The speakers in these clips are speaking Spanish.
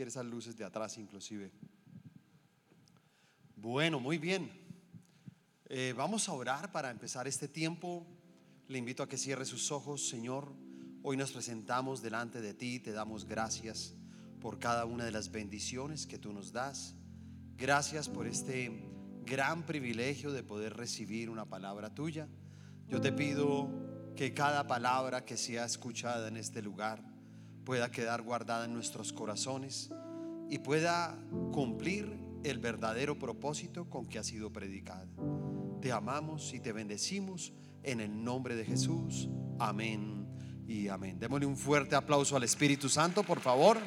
quiere esas luces de atrás inclusive. Bueno, muy bien. Eh, vamos a orar para empezar este tiempo. Le invito a que cierre sus ojos, Señor. Hoy nos presentamos delante de ti, te damos gracias por cada una de las bendiciones que tú nos das. Gracias por este gran privilegio de poder recibir una palabra tuya. Yo te pido que cada palabra que sea escuchada en este lugar pueda quedar guardada en nuestros corazones y pueda cumplir el verdadero propósito con que ha sido predicada. Te amamos y te bendecimos en el nombre de Jesús. Amén y amén. Démosle un fuerte aplauso al Espíritu Santo, por favor.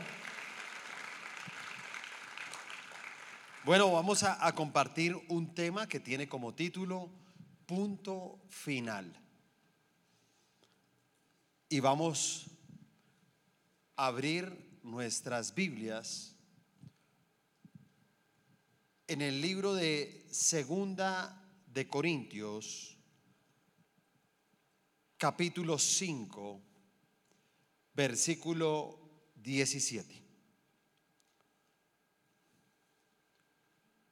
Bueno, vamos a, a compartir un tema que tiene como título Punto Final. Y vamos abrir nuestras Biblias en el libro de Segunda de Corintios, capítulo 5, versículo 17.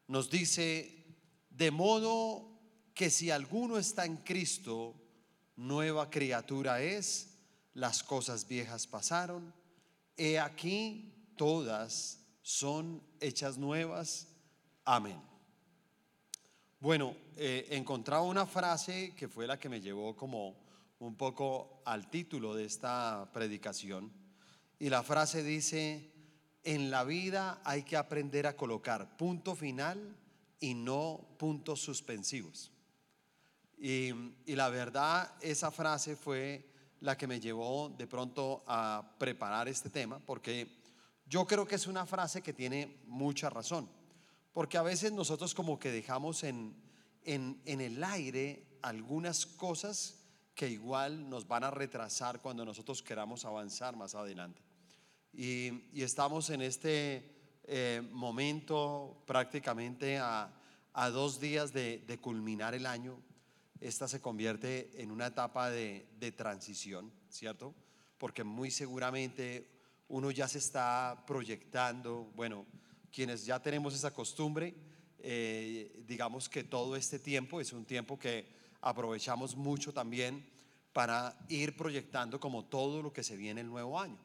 Nos dice, de modo que si alguno está en Cristo, nueva criatura es, las cosas viejas pasaron, he aquí todas son hechas nuevas. Amén. Bueno, eh, encontraba una frase que fue la que me llevó como un poco al título de esta predicación. Y la frase dice, en la vida hay que aprender a colocar punto final y no puntos suspensivos. Y, y, la verdad, esa frase fue la que me llevó de pronto a preparar este tema, porque yo creo que es una frase que tiene mucha razón, porque a veces nosotros como que dejamos en, en, en el aire algunas cosas que igual nos van a retrasar cuando nosotros queramos avanzar más adelante. Y, estamos en este eh, momento prácticamente a, a dos días de, culminar el año. Esta se convierte en una etapa de, de transición, ¿cierto? Porque muy seguramente uno ya se está proyectando, bueno, quienes ya tenemos esa costumbre, eh, digamos que todo este tiempo es un tiempo que aprovechamos mucho también para ir proyectando como todo lo que se viene el nuevo año.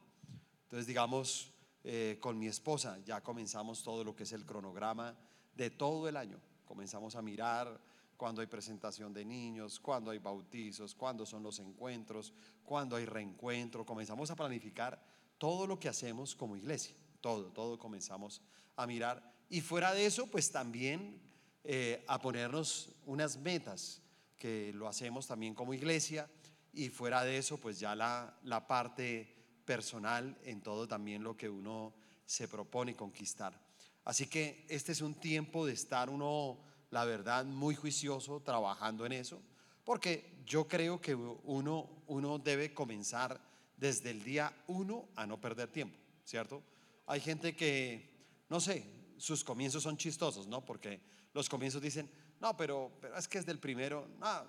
Entonces, digamos, eh, con mi esposa ya comenzamos todo lo que es el cronograma de todo el año. Comenzamos a mirar cuando hay presentación de niños, cuando hay bautizos, cuándo son los encuentros, cuándo hay reencuentro. Comenzamos a planificar todo lo que hacemos como iglesia. Todo, todo comenzamos a mirar. Y fuera de eso, pues también eh, a ponernos unas metas que lo hacemos también como iglesia y fuera de eso pues ya la, la parte personal en todo también lo que uno se propone conquistar. Así que este es un tiempo de estar uno, la verdad, muy juicioso trabajando en eso, porque yo creo que uno, uno debe comenzar desde el día uno a no perder tiempo, ¿cierto? Hay gente que, no sé, sus comienzos son chistosos, ¿no? Porque los comienzos dicen, no, pero, es que es del primero, no,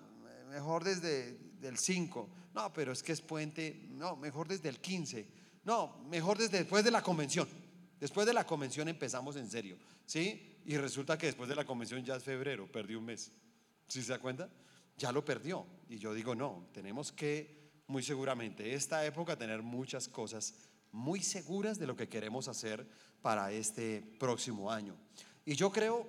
mejor desde el 5, no, pero es que es puente, no, mejor desde el 15, no, mejor desde después de la convención. Después de la convención empezamos en serio, ¿sí? Y resulta que después de la convención ya es febrero, perdí un mes. ¿Sí se da cuenta? Ya lo perdió. Y yo digo, no, tenemos que, muy seguramente, esta época tener muchas cosas muy seguras de lo que queremos hacer para este próximo año. Y yo creo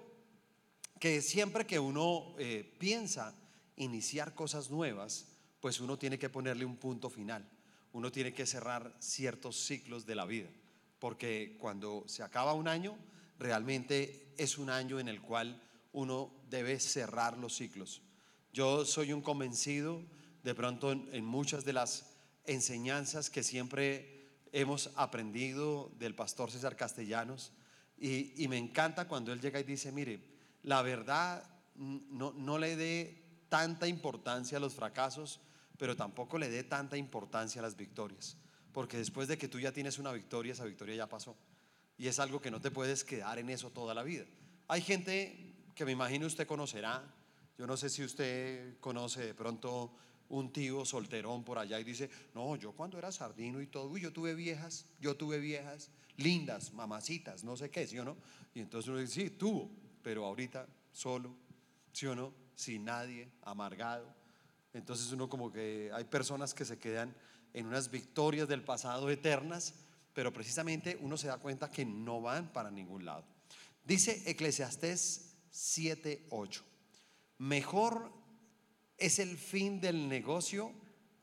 que siempre que uno eh, piensa iniciar cosas nuevas, pues uno tiene que ponerle un punto final. Uno tiene que cerrar ciertos ciclos de la vida, porque cuando se acaba un año, realmente es un año en el cual uno debe cerrar los ciclos. Yo soy un convencido, de pronto en, muchas de las enseñanzas que siempre hemos aprendido del pastor César Castellanos, y, y me encanta cuando él llega y dice, mire, la verdad no, no le dé tanta importancia a los fracasos, pero tampoco le dé tanta importancia a las victorias. Porque después de que tú ya tienes una victoria, esa victoria ya pasó. Y es algo que no te puedes quedar en eso toda la vida. Hay gente que me imagino usted conocerá. Yo no sé si usted conoce de pronto un tío solterón por allá y dice, no, yo cuando era sardino y todo, uy, yo tuve viejas, yo tuve viejas, lindas, mamacitas, no sé qué, ¿sí o no? Y entonces uno dice, sí, tuvo, pero ahorita solo, ¿sí o no? Sin nadie, amargado. Entonces uno como que hay personas que se quedan en unas victorias del pasado eternas, pero precisamente uno se da cuenta que no van para ningún lado. Dice Eclesiastés 7:8. Mejor es el fin del negocio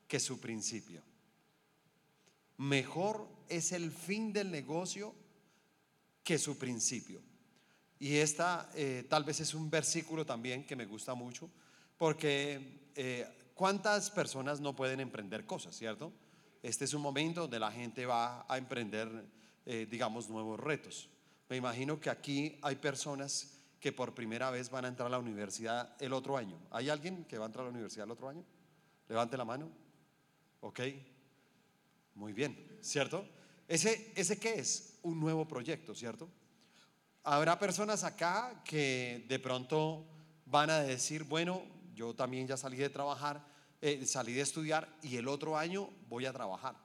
que su principio. Mejor es el fin del negocio que su principio. Y esta eh, tal vez es un versículo también que me gusta mucho, porque eh, ¿cuántas personas no pueden emprender cosas, cierto? Este es un momento donde la gente va a emprender, eh, digamos, nuevos retos. Me imagino que aquí hay personas que por primera vez van a entrar a la universidad el otro año. ¿Hay alguien que va a entrar a la universidad el otro año? Levante la mano. Ok. Muy bien, ¿cierto? ¿Ese, ese qué es? Un nuevo proyecto, ¿cierto? Habrá personas acá que de pronto van a decir, bueno, yo también ya salí de trabajar, eh, salí de estudiar y el otro año voy a trabajar.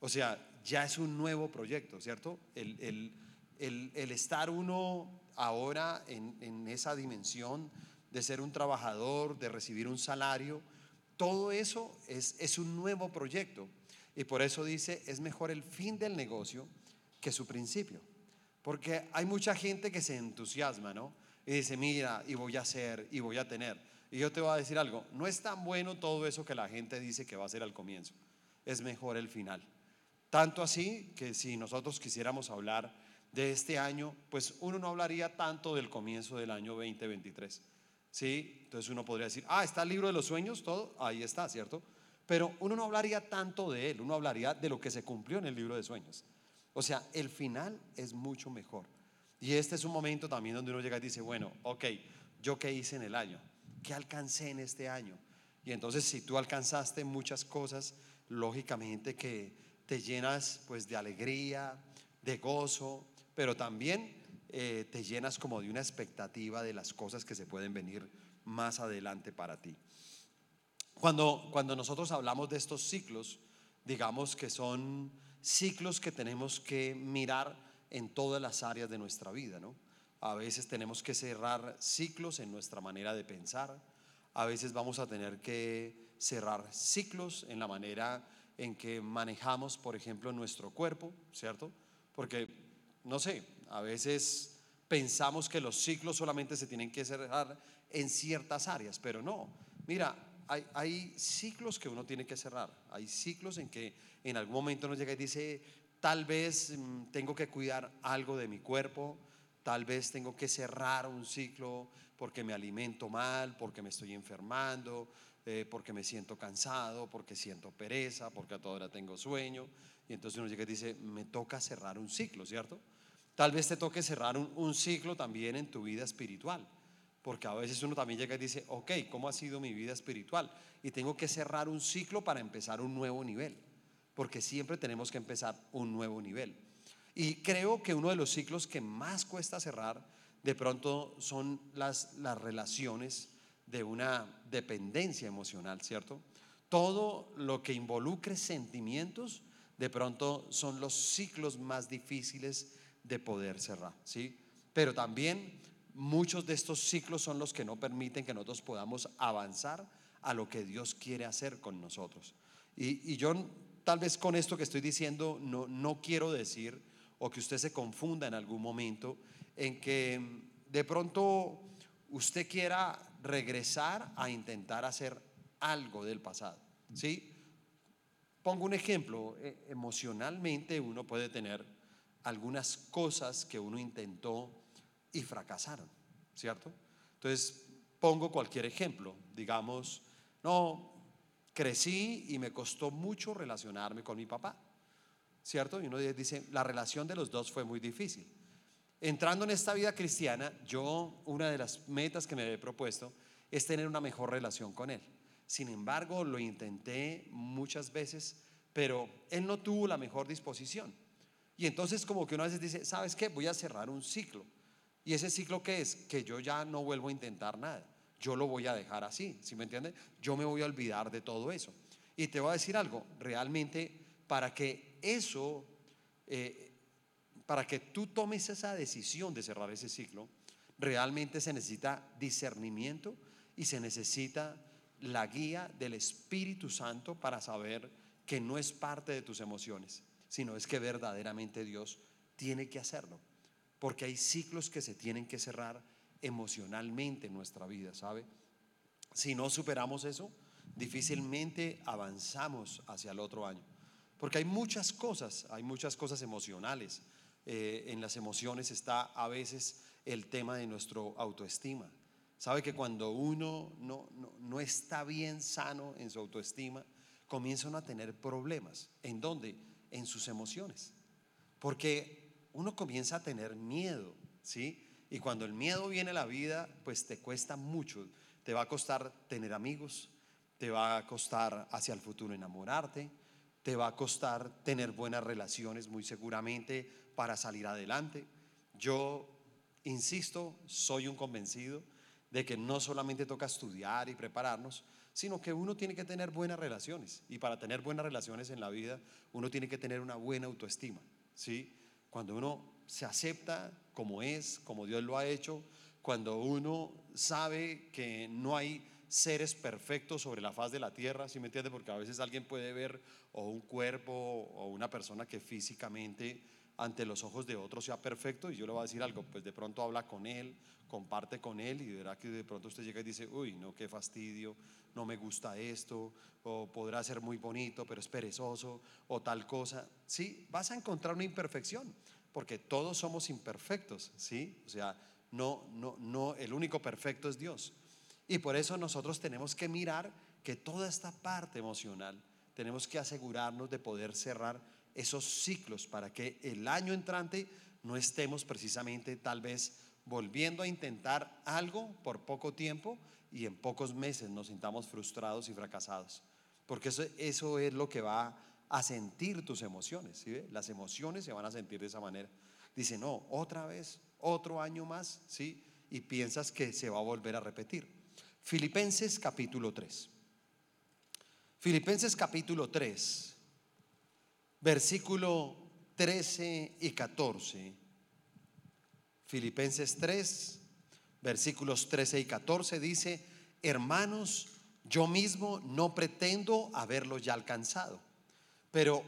O sea, ya es un nuevo proyecto, ¿cierto? El, el, el, el estar uno ahora en, esa dimensión de ser un trabajador, de recibir un salario, todo eso es, es un nuevo proyecto. Y por eso dice, es mejor el fin del negocio que su principio. Porque hay mucha gente que se entusiasma, ¿no? Y dice, mira, y voy a hacer, y voy a tener. Y yo te voy a decir algo, no es tan bueno todo eso que la gente dice que va a ser al comienzo. Es mejor el final. Tanto así que si nosotros quisiéramos hablar de este año, pues uno no hablaría tanto del comienzo del año 2023. ¿Sí? Entonces uno podría decir, ah, está el libro de los sueños, todo, ahí está, ¿cierto? Pero uno no hablaría tanto de él, uno hablaría de lo que se cumplió en el libro de sueños. O sea, el final es mucho mejor. Y este es un momento también donde uno llega y dice, bueno, ok, yo qué hice en el año, qué alcancé en este año. Y entonces si tú alcanzaste muchas cosas, lógicamente que te llenas pues de alegría, de gozo, pero también eh, te llenas como de una expectativa de las cosas que se pueden venir más adelante para ti. Cuando, cuando nosotros hablamos de estos ciclos, digamos que son ciclos que tenemos que mirar en todas las áreas de nuestra vida, ¿no? A veces tenemos que cerrar ciclos en nuestra manera de pensar, a veces vamos a tener que cerrar ciclos en la manera en que manejamos, por ejemplo, nuestro cuerpo, ¿cierto? Porque no sé, a veces pensamos que los ciclos solamente se tienen que cerrar en ciertas áreas, pero no. Mira, hay, ciclos que uno tiene que cerrar. Hay ciclos en que en algún momento uno llega y dice, tal vez mm, tengo que cuidar algo de mi cuerpo, tal vez tengo que cerrar un ciclo porque me alimento mal, porque me estoy enfermando, eh, porque me siento cansado, porque siento pereza, porque a toda hora tengo sueño. Y entonces uno llega y dice, me toca cerrar un ciclo, ¿cierto? Tal vez te toque cerrar un, ciclo también en tu vida espiritual, porque a veces uno también llega y dice, ok, ¿cómo ha sido mi vida espiritual? Y tengo que cerrar un ciclo para empezar un nuevo nivel, porque siempre tenemos que empezar un nuevo nivel. Y creo que uno de los ciclos que más cuesta cerrar de pronto son las, las relaciones de una dependencia emocional, ¿cierto? Todo lo que involucre sentimientos, de pronto son los ciclos más difíciles de poder cerrar, ¿sí? Pero también muchos de estos ciclos son los que no permiten que nosotros podamos avanzar a lo que Dios quiere hacer con nosotros. Y, yo tal vez con esto que estoy diciendo no, no quiero decir o que usted se confunda en algún momento en que de pronto usted quiera regresar a intentar hacer algo del pasado, ¿sí? Pongo un ejemplo, e, emocionalmente uno puede tener algunas cosas que uno intentó y fracasaron, ¿cierto? Entonces, pongo cualquier ejemplo, digamos, no, crecí y me costó mucho relacionarme con mi papá, ¿cierto? Y uno dice, la relación de los dos fue muy difícil. Entrando en esta vida cristiana, yo, una de las metas que me he propuesto es tener una mejor relación con él. Sin embargo, lo intenté muchas veces, pero él no tuvo la mejor disposición. Y entonces como que uno a veces dice, ¿sabes qué? Voy a cerrar un ciclo. ¿Y ese ciclo qué es? Que yo ya no vuelvo a intentar nada. Yo lo voy a dejar así, ¿sí me entiendes? Yo me voy a olvidar de todo eso. Y te voy a decir algo, realmente para que eso, eh, para que tú tomes esa decisión de cerrar ese ciclo, realmente se necesita discernimiento y se necesita la guía del Espíritu Santo para saber que no es parte de tus emociones, sino es que verdaderamente Dios tiene que hacerlo. Porque hay ciclos que se tienen que cerrar emocionalmente en nuestra vida, ¿sabe? Si no superamos eso, difícilmente avanzamos hacia el otro año. Porque hay muchas cosas, hay muchas cosas emocionales. Eh, en las emociones está a veces el tema de nuestro autoestima. Sabe que cuando uno no, no, está bien sano en su autoestima, comienzan a tener problemas. ¿En dónde? En sus emociones. Porque uno comienza a tener miedo, ¿sí? Y cuando el miedo viene a la vida, pues te cuesta mucho. Te va a costar tener amigos, te va a costar hacia el futuro enamorarte, te va a costar tener buenas relaciones muy seguramente para salir adelante. Yo, insisto, soy un convencido de que no solamente toca estudiar y prepararnos, sino que uno tiene que tener buenas relaciones. Y para tener buenas relaciones en la vida, uno tiene que tener una buena autoestima. ¿sí? Cuando uno se acepta como es, como Dios lo ha hecho, cuando uno sabe que no hay seres perfectos sobre la faz de la tierra, ¿sí me entiende? Porque a veces alguien puede ver o un cuerpo o una persona que físicamente ante los ojos de otros sea perfecto y yo le voy a decir algo, pues de pronto habla con él, comparte con él y verá que de pronto usted llega y dice, uy, no, qué fastidio, no me gusta esto, o podrá ser muy bonito, pero es perezoso, o tal cosa. Sí, vas a encontrar una imperfección, porque todos somos imperfectos, ¿sí? O sea, no, no, no, el único perfecto es Dios. Y por eso nosotros tenemos que mirar que toda esta parte emocional, tenemos que asegurarnos de poder cerrar esos ciclos para que el año entrante no estemos precisamente tal vez volviendo a intentar algo por poco tiempo y en pocos meses nos sintamos frustrados y fracasados. Porque eso, eso es lo que va a sentir tus emociones. Las emociones se van a sentir de esa manera. Dice, no, otra vez, otro año más, ¿sí? Y piensas que se va a volver a repetir. Filipenses capítulo 3. Filipenses capítulo 3, versículo 13 y 14. Filipenses 3, versículos 13 y 14 dice, hermanos, yo mismo no pretendo haberlo ya alcanzado, pero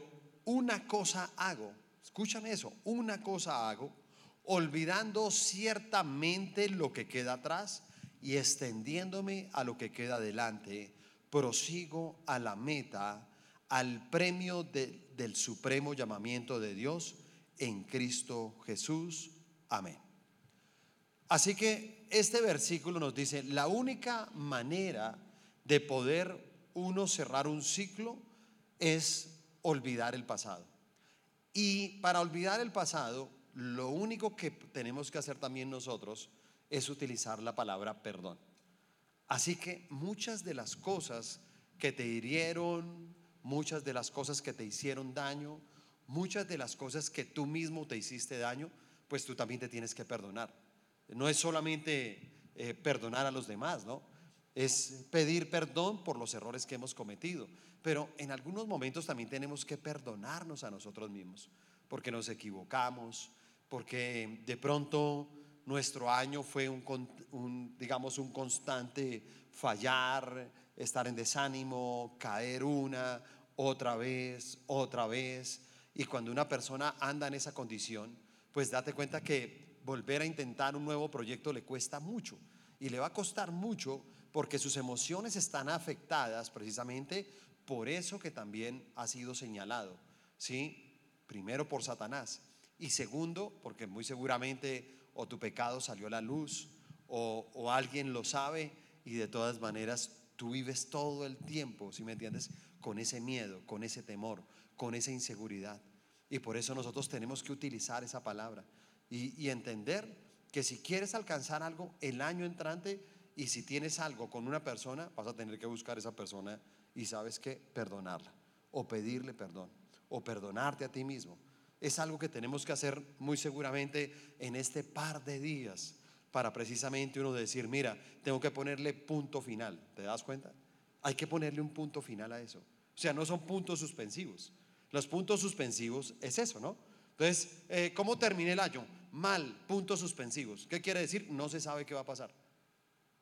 una cosa hago, escuchan eso, una cosa hago, olvidando ciertamente lo que queda atrás y extendiéndome a lo que queda delante, prosigo a la meta, al premio del supremo llamamiento de Dios en Cristo Jesús. Amén. Así que este versículo nos dice, la única manera de poder uno cerrar un ciclo es olvidar el pasado. Y para olvidar el pasado, lo único que tenemos que hacer también nosotros es utilizar la palabra perdón. Así que muchas de las cosas que te hirieron, muchas de las cosas que te hicieron daño, muchas de las cosas que tú mismo te hiciste daño, pues tú también te tienes que perdonar. No es solamente eh, perdonar a los demás, ¿no? Es pedir perdón por los errores que hemos cometido. Pero en algunos momentos también tenemos que perdonarnos a nosotros mismos, porque nos equivocamos, porque de pronto nuestro año fue un, digamos, un constante fallar, estar en desánimo, caer una, otra vez, otra vez. Y cuando una persona anda en esa condición, pues date cuenta que volver a intentar un nuevo proyecto le cuesta mucho y le va a costar mucho porque sus emociones están afectadas precisamente por eso que también ha sido señalado, ¿sí? Primero por Satanás y segundo porque muy seguramente o tu pecado salió a la luz o, alguien lo sabe y de todas maneras tú vives todo el tiempo, si me entiendes, con ese miedo, con ese temor, con esa inseguridad. Y por eso nosotros tenemos que utilizar esa palabra y, y entender que si quieres alcanzar algo el año entrante y si tienes algo con una persona, vas a tener que buscar a esa persona y sabes que perdonarla o pedirle perdón o perdonarte a ti mismo. Es algo que tenemos que hacer muy seguramente en este par de días para precisamente uno decir, mira, tengo que ponerle punto final. ¿Te das cuenta? Hay que ponerle un punto final a eso. O sea, no son puntos suspensivos. Los puntos suspensivos es eso, ¿no? Entonces, eh, ¿cómo terminé el año? Mal, puntos suspensivos. ¿Qué quiere decir? No se sabe qué va a pasar.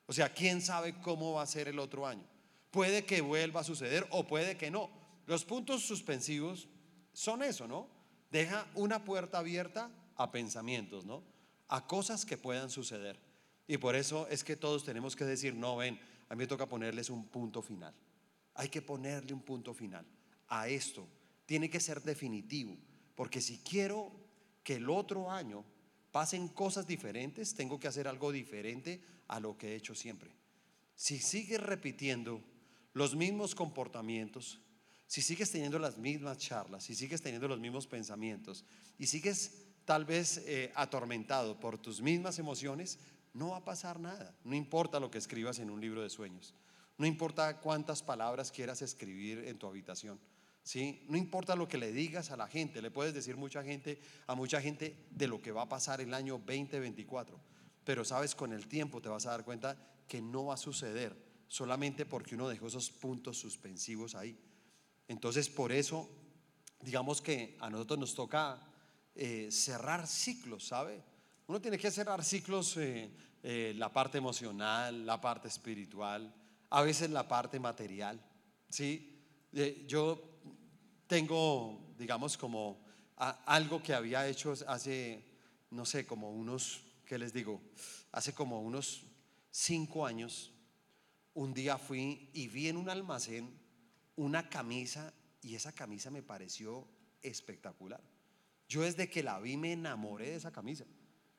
O sea, ¿quién sabe cómo va a ser el otro año? Puede que vuelva a suceder o puede que no. Los puntos suspensivos son eso, ¿no? Deja una puerta abierta a pensamientos, ¿no? A cosas que puedan suceder. Y por eso es que todos tenemos que decir, no, ven, a mí me toca ponerles un punto final. Hay que ponerle un punto final a esto. Tiene que ser definitivo, porque si quiero que el otro año pasen cosas diferentes, tengo que hacer algo diferente a lo que he hecho siempre. Si sigues repitiendo los mismos comportamientos, si sigues teniendo las mismas charlas, si sigues teniendo los mismos pensamientos y sigues tal vez eh, atormentado por tus mismas emociones, no va a pasar nada. No importa lo que escribas en un libro de sueños. No importa cuántas palabras quieras escribir en tu habitación. ¿sí? No importa lo que le digas a la gente. Le puedes decir mucha gente, a mucha gente de lo que va a pasar el año 2024. Pero sabes, con el tiempo te vas a dar cuenta que no va a suceder solamente porque uno dejó esos puntos suspensivos ahí. Entonces, por eso, digamos que a nosotros nos toca eh, cerrar ciclos, ¿sabe? Uno tiene que cerrar ciclos, eh, eh, la parte emocional, la parte espiritual, a veces la parte material. ¿sí? yo tengo, digamos, como algo que había hecho hace, no sé, como unos, ¿qué les digo? Hace como unos cinco años, un día fui y vi en un almacén una camisa y esa camisa me pareció espectacular. Yo desde que la vi me enamoré de esa camisa.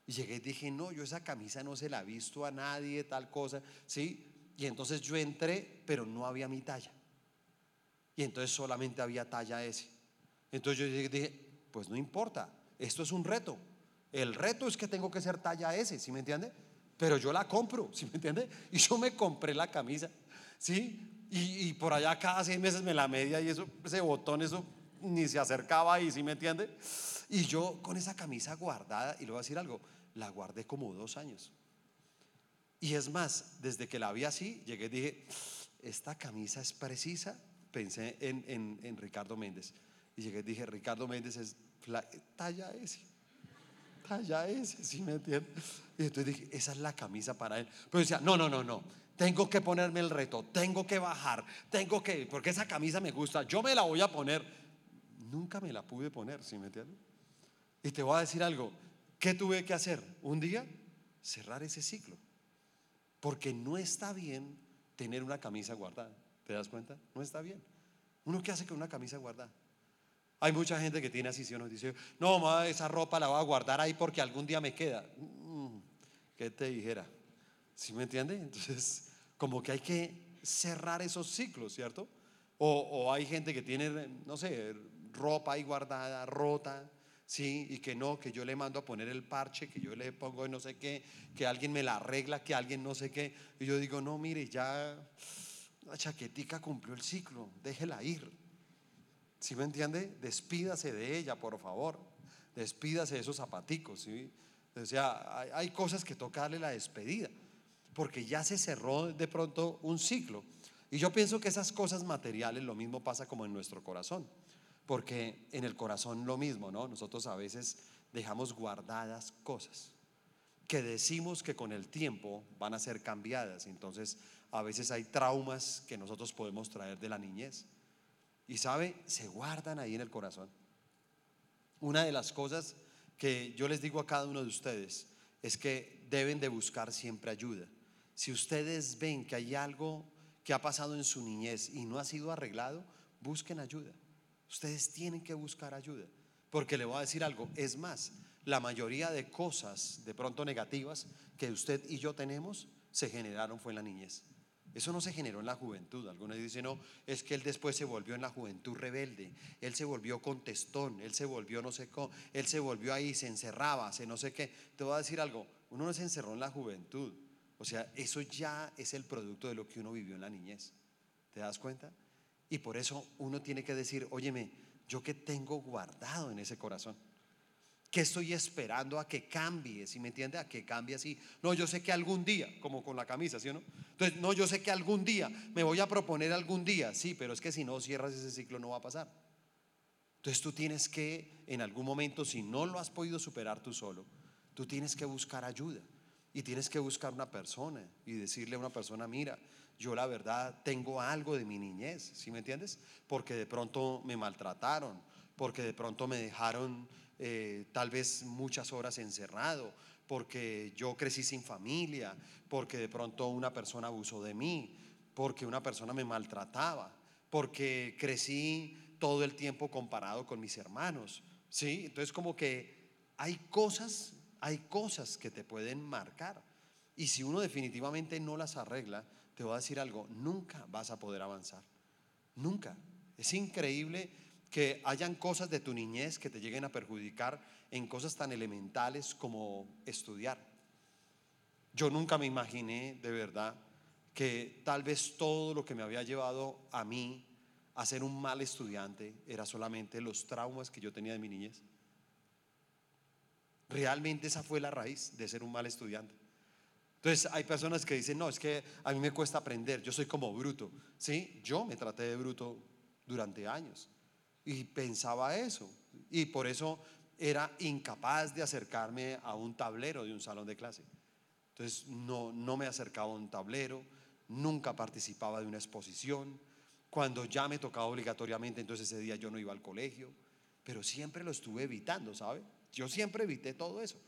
Y llegué y dije, no, yo esa camisa no se la he visto a nadie, tal cosa, ¿sí? Y entonces yo entré, pero no había mi talla. Y entonces solamente había talla S. Entonces yo dije, pues no importa, esto es un reto. El reto es que tengo que ser talla S, ¿sí me entiende? Pero yo la compro, ¿sí me entiende? Y yo me compré la camisa, ¿sí? Y, por allá cada seis meses me la media y eso, ese botón, eso ni se acercaba ahí, ¿sí me entiende? Y yo con esa camisa guardada, y le voy a decir algo, la guardé como dos años. Y es más, desde que la vi así, llegué y dije, esta camisa es precisa. Pensé en, Ricardo Méndez. Y llegué y dije, Ricardo Méndez es talla S. Talla S, ¿sí me entiendes? Y entonces dije, esa es la camisa para él. Pero decía, no, no, no, no. Tengo que ponerme el reto, tengo que bajar, tengo que, porque esa camisa me gusta, yo me la voy a poner. Nunca me la pude poner, ¿sí me entiendes? Y te voy a decir algo, ¿Qué tuve que hacer? Un día, cerrar ese ciclo. Porque no está bien tener una camisa guardada. ¿Te das cuenta? No está bien. ¿Uno qué hace con una camisa guardada? Hay mucha gente que tiene así, uno dice, no, esa ropa la voy a guardar ahí porque algún día me queda. Mm, ¿Qué te dijera? ¿Sí me entiende? Entonces, como que hay que cerrar esos ciclos, ¿cierto? O, hay gente que tiene, no sé, ropa ahí guardada, rota, ¿sí? Y que no, que yo le mando a poner el parche, que yo le pongo no sé qué, que alguien me la arregla, que alguien no sé qué. Y yo digo, no, mire, ya la chaquetica cumplió el ciclo, déjela ir. ¿Sí me entiende? Despídase de ella, por favor. Despídase de esos zapaticos, ¿sí? O sea, hay, hay cosas que toca darle la despedida, porque ya se cerró de pronto un ciclo. Y yo pienso que esas cosas materiales, lo mismo pasa como en nuestro corazón. Porque en el corazón lo mismo, ¿no? Nosotros a veces dejamos guardadas cosas que decimos que con el tiempo van a ser cambiadas. Entonces, a veces hay traumas que nosotros podemos traer de la niñez. Y sabe, se guardan ahí en el corazón. Una de las cosas que yo les digo a cada uno de ustedes es que deben de buscar siempre ayuda. Si ustedes ven que hay algo que ha pasado en su niñez y no ha sido arreglado, busquen ayuda. Ustedes tienen que buscar ayuda. Porque le voy a decir algo, es más, la mayoría de cosas de pronto negativas que usted y yo tenemos se generaron fue en la niñez. Eso no se generó en la juventud. Algunos dicen, no, es que él después se volvió en la juventud rebelde. Él se volvió contestón, él se volvió no sé cómo, él se volvió ahí, se encerraba, se no sé qué. Te voy a decir algo, uno no se encerró en la juventud. O sea, eso ya es el producto de lo que uno vivió en la niñez. ¿Te das cuenta? Y por eso uno tiene que decir, óyeme, yo qué tengo guardado en ese corazón. ¿Qué estoy esperando a que cambie? ¿Si me entiende? A que cambie así. No, yo sé que algún día, como con la camisa, ¿sí o no? Entonces, no, yo sé que algún día, me voy a proponer algún día, sí, pero es que si no cierras ese ciclo no va a pasar. Entonces tú tienes que, en algún momento, si no lo has podido superar tú solo, tú tienes que buscar ayuda y tienes que buscar una persona y decirle a una persona, mira, yo la verdad tengo algo de mi niñez, ¿sí me entiendes? Porque de pronto me maltrataron, porque de pronto me dejaron eh, tal vez muchas horas encerrado, porque yo crecí sin familia, porque de pronto una persona abusó de mí, porque una persona me maltrataba, porque crecí todo el tiempo comparado con mis hermanos, ¿sí? Entonces como que hay cosas, hay cosas que te pueden marcar. Y si uno definitivamente no las arregla, te voy a decir algo, nunca vas a poder avanzar. Nunca. Es increíble que hayan cosas de tu niñez que te lleguen a perjudicar en cosas tan elementales como estudiar. Yo nunca me imaginé de verdad que tal vez todo lo que me había llevado a mí a ser un mal estudiante era solamente los traumas que yo tenía de mi niñez. Realmente esa fue la raíz de ser un mal estudiante. Entonces hay personas que dicen, no, es que a mí me cuesta aprender, yo soy como bruto. Sí, yo me traté de bruto durante años y pensaba eso. Y por eso era incapaz de acercarme a un tablero de un salón de clase. Entonces no, no me acercaba a un tablero, nunca participaba de una exposición. Cuando ya me tocaba obligatoriamente, entonces ese día yo no iba al colegio, pero siempre lo estuve evitando, ¿sabe? Yo siempre evité todo eso.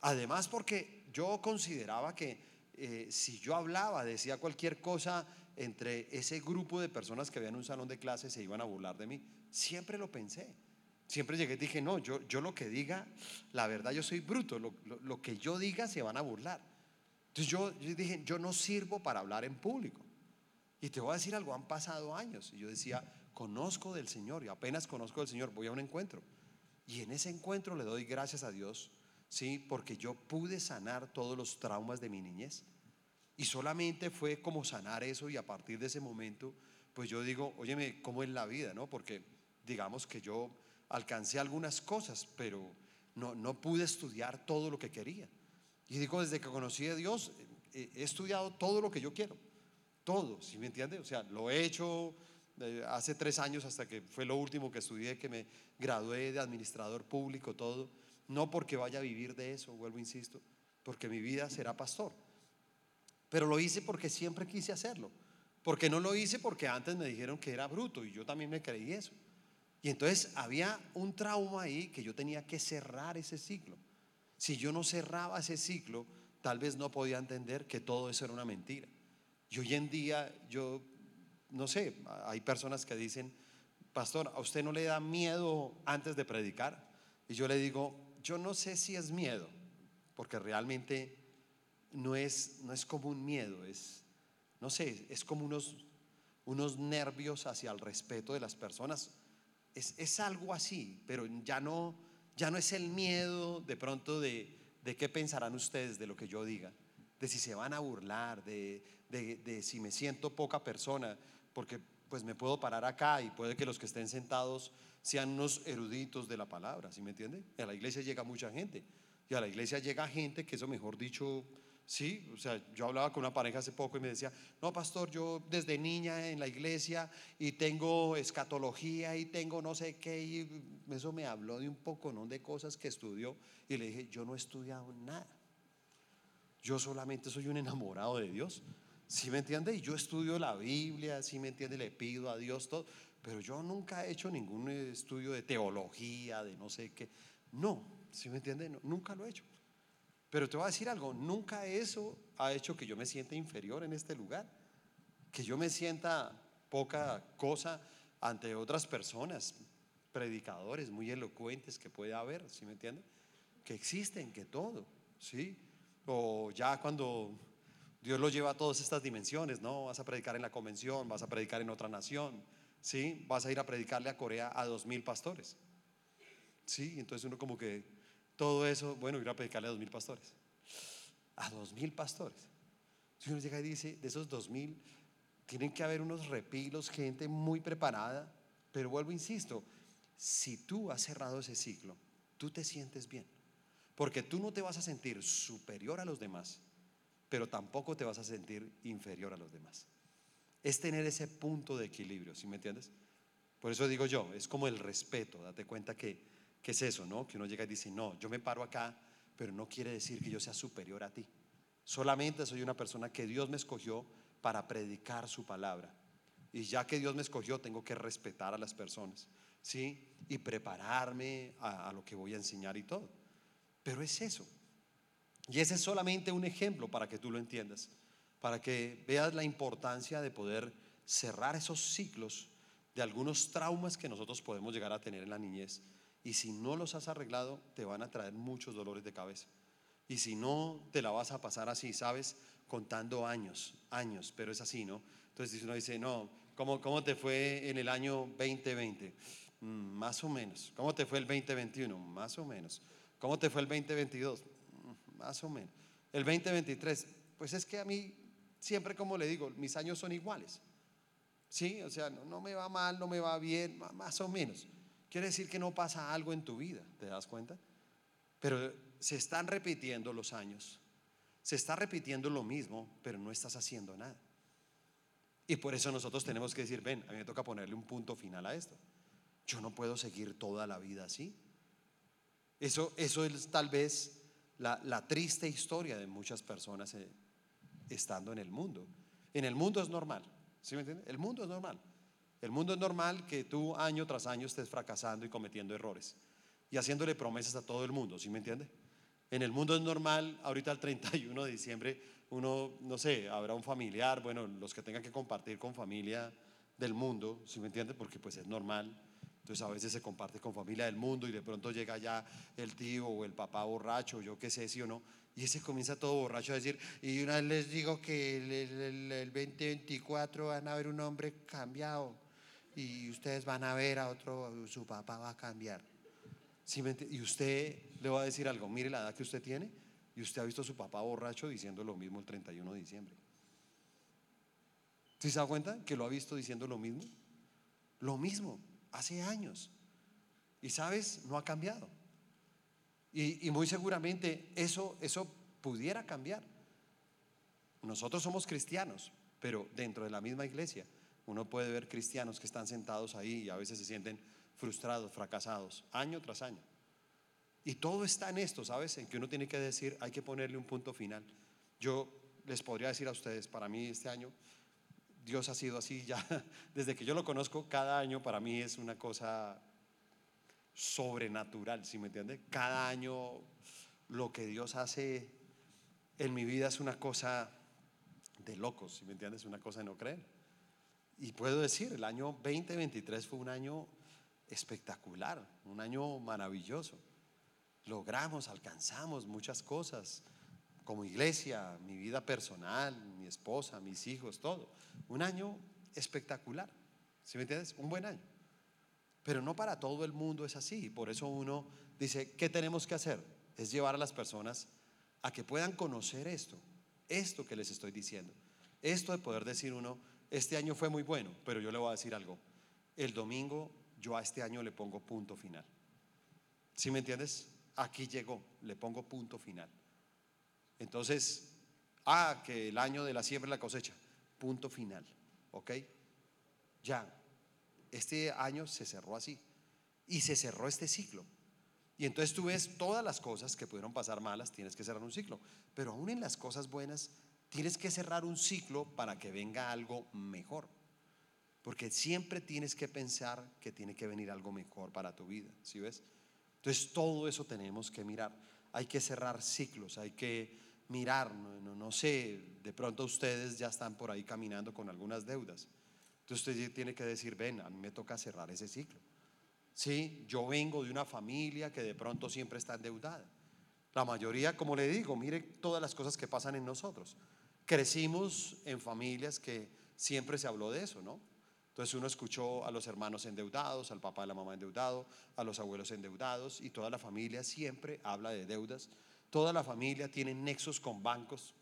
Además porque yo consideraba que eh, si yo hablaba, decía cualquier cosa entre ese grupo de personas que había en un salón de clases, se iban a burlar de mí. Siempre lo pensé. Siempre llegué y dije, no, yo, yo lo que diga, la verdad yo soy bruto, lo, que yo diga se van a burlar. Entonces yo, yo dije, yo no sirvo para hablar en público. Y te voy a decir algo, han pasado años. Y yo decía, conozco del Señor y apenas conozco del Señor, voy a un encuentro. Y en ese encuentro le doy gracias a Dios ¿sí? Porque yo pude sanar todos los traumas de mi niñez. Y solamente fue como sanar eso y a partir de ese momento, pues yo digo, óyeme, ¿cómo es la vida, no? Porque digamos que yo alcancé algunas cosas, pero no, no pude estudiar todo lo que quería. Y digo, desde que conocí a Dios, eh, he estudiado todo lo que yo quiero. Todo, ¿sí me entiende? O sea, lo he hecho hace tres años hasta que fue lo último que estudié, que me gradué de administrador público, todo. No porque vaya a vivir de eso, vuelvo, insisto, porque mi vida será pastor. Pero lo hice porque siempre quise hacerlo. Porque no lo hice porque antes me dijeron que era bruto y yo también me creí eso. Y entonces había un trauma ahí que yo tenía que cerrar ese ciclo. Si yo no cerraba ese ciclo, tal vez no podía entender que todo eso era una mentira. Y hoy en día yo, no sé, hay personas que dicen, pastor, ¿a usted no le da miedo antes de predicar? Y yo le digo, yo no sé si es miedo, porque realmente no es, no es como un miedo, es, no sé, es como unos, unos nervios hacia el respeto de las personas. Es, es, algo así, pero ya no, ya no es el miedo de pronto de, de qué pensarán ustedes de lo que yo diga, de si se van a burlar, de, de, de si me siento poca persona, porque pues me puedo parar acá y puede que los que estén sentados sean unos eruditos de la palabra, ¿sí me entiende? A la iglesia llega mucha gente y a la iglesia llega gente que eso mejor dicho, sí, o sea, yo hablaba con una pareja hace poco y me decía, no, pastor, yo desde niña en la iglesia y tengo escatología y tengo no sé qué, y eso me habló de un poco, ¿no? De cosas que estudió y le dije, yo no he estudiado nada, yo solamente soy un enamorado de Dios. ¿Sí me entiende? Y yo estudio la Biblia, ¿sí me entiende? Le pido a Dios todo, pero yo nunca he hecho ningún estudio de teología, de no sé qué. No, ¿sí me entiende? nunca lo he hecho. Pero te voy a decir algo, nunca eso ha hecho que yo me sienta inferior en este lugar, que yo me sienta poca cosa ante otras personas, predicadores muy elocuentes que puede haber, ¿sí me entiende? Que existen, que todo, ¿sí? O ya cuando Dios lo lleva a todas estas dimensiones, ¿no? Vas a predicar en la convención, vas a predicar en otra nación, ¿sí? Vas a ir a predicarle a Corea a dos mil pastores, ¿sí? Entonces uno como que todo eso, bueno, ir a predicarle a dos mil pastores, a dos mil pastores. Si uno llega y dice, de esos dos mil, tienen que haber unos repilos, gente muy preparada, pero vuelvo, insisto, si tú has cerrado ese ciclo, tú te sientes bien, porque tú no te vas a sentir superior a los demás, pero tampoco te vas a sentir inferior a los demás es tener ese punto de equilibrio, ¿sí me entiendes? Por eso digo yo, es como el respeto, date cuenta que, que es eso, ¿no? Que uno llega y dice, no, yo me paro acá, pero no quiere decir que yo sea superior a ti. Solamente soy una persona que Dios me escogió para predicar su palabra. Y ya que Dios me escogió, tengo que respetar a las personas, ¿sí? Y prepararme a, a lo que voy a enseñar y todo. Pero es eso. Y ese es solamente un ejemplo para que tú lo entiendas, para que veas la importancia de poder cerrar esos ciclos de algunos traumas que nosotros podemos llegar a tener en la niñez. Y si no los has arreglado, te van a traer muchos dolores de cabeza. Y si no, te la vas a pasar así, ¿sabes? Contando años, años, pero es así, ¿no? Entonces uno dice, no, ¿cómo, cómo te fue en el año 2020? Mm, más o menos. ¿Cómo te fue el 2021? Más o menos. ¿Cómo te fue el 2022? Más o menos. El 2023, pues es que a mí, siempre como le digo, mis años son iguales. Sí, o sea, no, no me va mal, no me va bien, más o menos. Quiere decir que no pasa algo en tu vida, ¿te das cuenta? Pero se están repitiendo los años, se está repitiendo lo mismo, pero no estás haciendo nada. Y por eso nosotros tenemos que decir, ven, a mí me toca ponerle un punto final a esto. Yo no puedo seguir toda la vida así. Eso, eso es tal vez la, triste historia de muchas personas eh, estando en el mundo. En el mundo es normal, ¿sí me entiendes? El mundo es normal. El mundo es normal que tú año tras año estés fracasando y cometiendo errores y haciéndole promesas a todo el mundo, ¿sí me entiende? En el mundo es normal, ahorita el 31 de diciembre, uno, no sé, habrá un familiar, bueno, los que tengan que compartir con familia del mundo, ¿sí me entiende? Porque pues es normal. Entonces a veces se comparte con familia del mundo y de pronto llega ya el tío o el papá borracho, yo qué sé, sí o no, y ese comienza todo borracho a decir, y una vez les digo que el, el, el 2024 van a ver un hombre cambiado y ustedes van a ver a otro, su papá va a cambiar. y usted le va a decir algo, mire la edad que usted tiene y usted ha visto a su papá borracho diciendo lo mismo el 31 de diciembre. ¿Sí se da cuenta que lo ha visto diciendo lo mismo? Lo mismo, hace años. Y sabes, no ha cambiado. Y, muy seguramente eso, eso pudiera cambiar. Nosotros somos cristianos, pero dentro de la misma iglesia uno puede ver cristianos que están sentados ahí y a veces se sienten frustrados, fracasados, año tras año. Y todo está en esto, ¿sabes? En que uno tiene que decir, hay que ponerle un punto final. Yo les podría decir a ustedes, para mí este año, Dios ha sido así ya, desde que yo lo conozco, cada año para mí es una cosa sobrenatural, ¿sí me entiende? Cada año lo que Dios hace en mi vida es una cosa de locos, ¿sí me entiendes? Es una cosa de no creer. Y puedo decir, el año 2023 fue un año espectacular, un año maravilloso. Logramos, alcanzamos muchas cosas como iglesia, mi vida personal, mi esposa, mis hijos, todo. Un año espectacular. ¿Sí me entiendes? Un buen año. Pero no para todo el mundo es así. Por eso uno dice, ¿qué tenemos que hacer? Es llevar a las personas a que puedan conocer esto, esto que les estoy diciendo. Esto de poder decir uno, este año fue muy bueno, pero yo le voy a decir algo. El domingo yo a este año le pongo punto final. ¿Sí me entiendes? Aquí llegó, le pongo punto final. Entonces, ah, que el año de la siembra y la cosecha, punto final. ¿Ok? Ya, este año se cerró así. Y se cerró este ciclo. Y entonces tú ves todas las cosas que pudieron pasar malas, tienes que cerrar un ciclo. Pero aún en las cosas buenas, tienes que cerrar un ciclo para que venga algo mejor. Porque siempre tienes que pensar que tiene que venir algo mejor para tu vida, ¿sí ves? Entonces todo eso tenemos que mirar. Hay que cerrar ciclos, hay que mirar, no, no, sé, de pronto ustedes ya están por ahí caminando con algunas deudas. Entonces usted tiene que decir, ven, a mí me toca cerrar ese ciclo. Sí, yo vengo de una familia que de pronto siempre está endeudada. La mayoría, como le digo, mire todas las cosas que pasan en nosotros. Crecimos en familias que siempre se habló de eso, ¿no? Entonces uno escuchó a los hermanos endeudados, al papá y la mamá endeudados, a los abuelos endeudados y toda la familia siempre habla de deudas. Toda la familia tiene nexos con bancos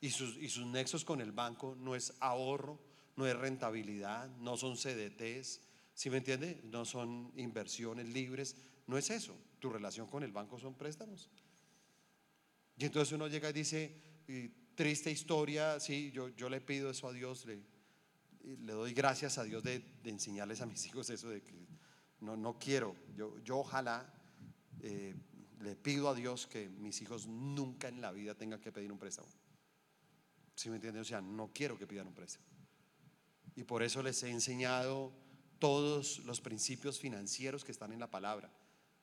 y sus, y sus nexos con el banco no es ahorro, no es rentabilidad, no son CDTs, ¿sí me entiende? No son inversiones libres, no es eso. Tu relación con el banco son préstamos. Y entonces uno llega y dice, triste historia, sí, yo, yo le pido eso a Dios, le, le doy gracias a Dios de, enseñarles a mis hijos eso de que no, no quiero, yo, yo ojalá eh, le pido a Dios que mis hijos nunca en la vida tengan que pedir un préstamo. ¿Sí me entienden? O sea, no quiero que pidan un préstamo. Y por eso les he enseñado todos los principios financieros que están en la palabra,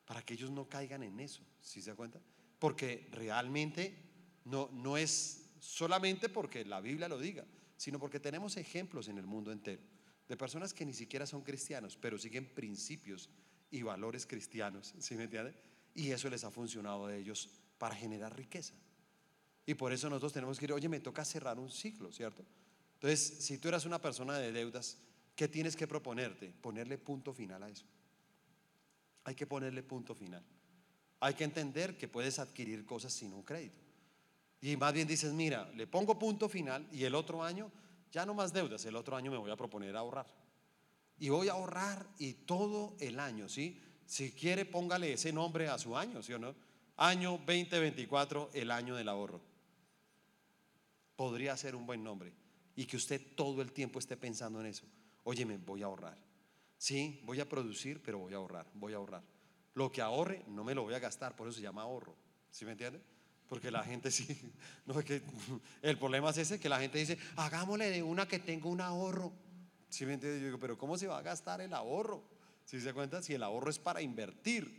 para que ellos no caigan en eso, ¿sí se da cuenta? Porque realmente no, no es solamente porque la Biblia lo diga, sino porque tenemos ejemplos en el mundo entero de personas que ni siquiera son cristianos, pero siguen principios y valores cristianos, ¿sí me entiende? Y eso les ha funcionado a ellos para generar riqueza. Y por eso nosotros tenemos que ir, oye, me toca cerrar un ciclo, ¿cierto? Entonces, si tú eras una persona de deudas, ¿qué tienes que proponerte? Ponerle punto final a eso. Hay que ponerle punto final. Hay que entender que puedes adquirir cosas sin un crédito. Y más bien dices, mira, le pongo punto final y el otro año ya no más deudas, el otro año me voy a proponer ahorrar. Y voy a ahorrar y todo el año, ¿sí? Si quiere, póngale ese nombre a su año, ¿sí o no? Año 2024, el año del ahorro. Podría ser un buen nombre. Y que usted todo el tiempo esté pensando en eso. Oye, me voy a ahorrar. Sí, voy a producir, pero voy a ahorrar, voy a ahorrar. Lo que ahorre no me lo voy a gastar, por eso se llama ahorro. ¿Sí me entiende? Porque la gente sí, no es que el problema es ese, que la gente dice, hagámosle de una que tenga un ahorro. ¿Sí me entiende? Yo digo, pero ¿cómo se va a gastar el ahorro? Si se cuenta, si el ahorro es para invertir,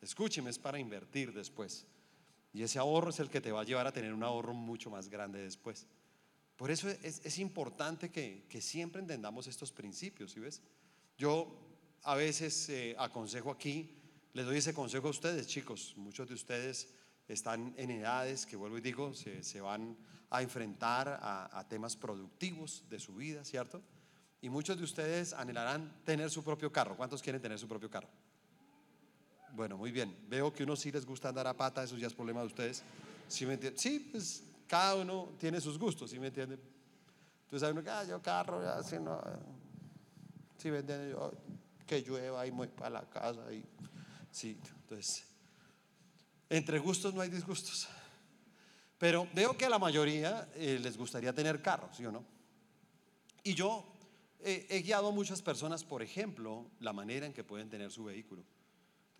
escúcheme, es para invertir después. Y ese ahorro es el que te va a llevar a tener un ahorro mucho más grande después. Por eso es, importante que, siempre entendamos estos principios, ¿sí ves? Yo a veces eh, aconsejo aquí, les doy ese consejo a ustedes, chicos, muchos de ustedes están en edades que, vuelvo y digo, se, van a enfrentar a, temas productivos de su vida, ¿cierto? Y muchos de ustedes anhelarán tener su propio carro. ¿Cuántos quieren tener su propio carro? Bueno, muy bien. Veo que unos sí les gusta andar a pata, eso ya es problema de ustedes. ¿Sí me? Sí, pues cada uno tiene sus gustos, ¿sí me entienden? Entonces hay uno que, ah, yo carro, ya, si no. ¿Sí me entienden? Yo, que llueva y voy para la casa. Y, sí, entonces entre gustos no hay disgustos. Pero veo que a la mayoría eh, les gustaría tener carros, ¿sí o no? Y yo he guiado a muchas personas, por ejemplo, la manera en que pueden tener su vehículo.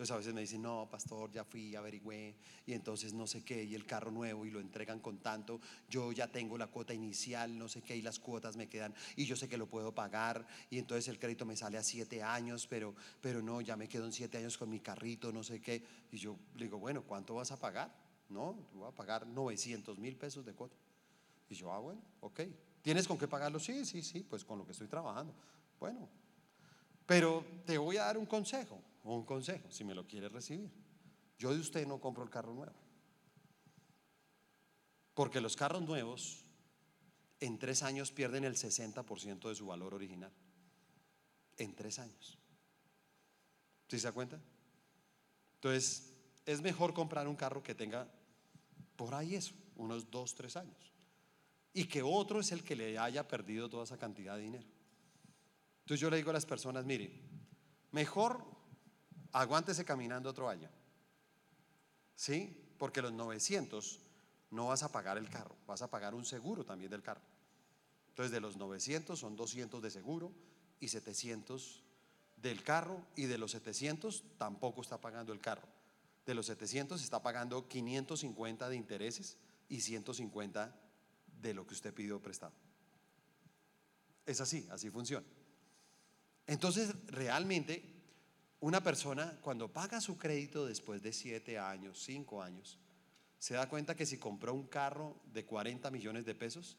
Entonces a veces me dicen, no, pastor, ya fui, averigüé, y entonces no sé qué, y el carro nuevo, y lo entregan con tanto, yo ya tengo la cuota inicial, no sé qué, y las cuotas me quedan, y yo sé que lo puedo pagar, y entonces el crédito me sale a siete años, pero, pero no, ya me quedo en siete años con mi carrito, no sé qué. Y yo le digo, bueno, ¿cuánto vas a pagar? No, voy a pagar 900 mil pesos de cuota. Y yo, ah, bueno, ok. ¿Tienes con qué pagarlo? Sí, sí, sí, pues con lo que estoy trabajando. Bueno, pero te voy a dar un consejo un consejo, si me lo quiere recibir. Yo de usted no compro el carro nuevo. Porque los carros nuevos en tres años pierden el 60% de su valor original. En tres años. ¿Sí se da cuenta? Entonces, es mejor comprar un carro que tenga por ahí eso, unos dos, tres años. Y que otro es el que le haya perdido toda esa cantidad de dinero. Entonces yo le digo a las personas, mire, mejor aguántese caminando otro año. ¿Sí? Porque los 900 no vas a pagar el carro, vas a pagar un seguro también del carro. Entonces de los 900 son 200 de seguro y 700 del carro y de los 700 tampoco está pagando el carro. De los 700 está pagando 550 de intereses y 150 de lo que usted pidió prestado. Es así, así funciona. Entonces, realmente una persona cuando paga su crédito después de siete años, cinco años, se da cuenta que si compró un carro de 40 millones de pesos,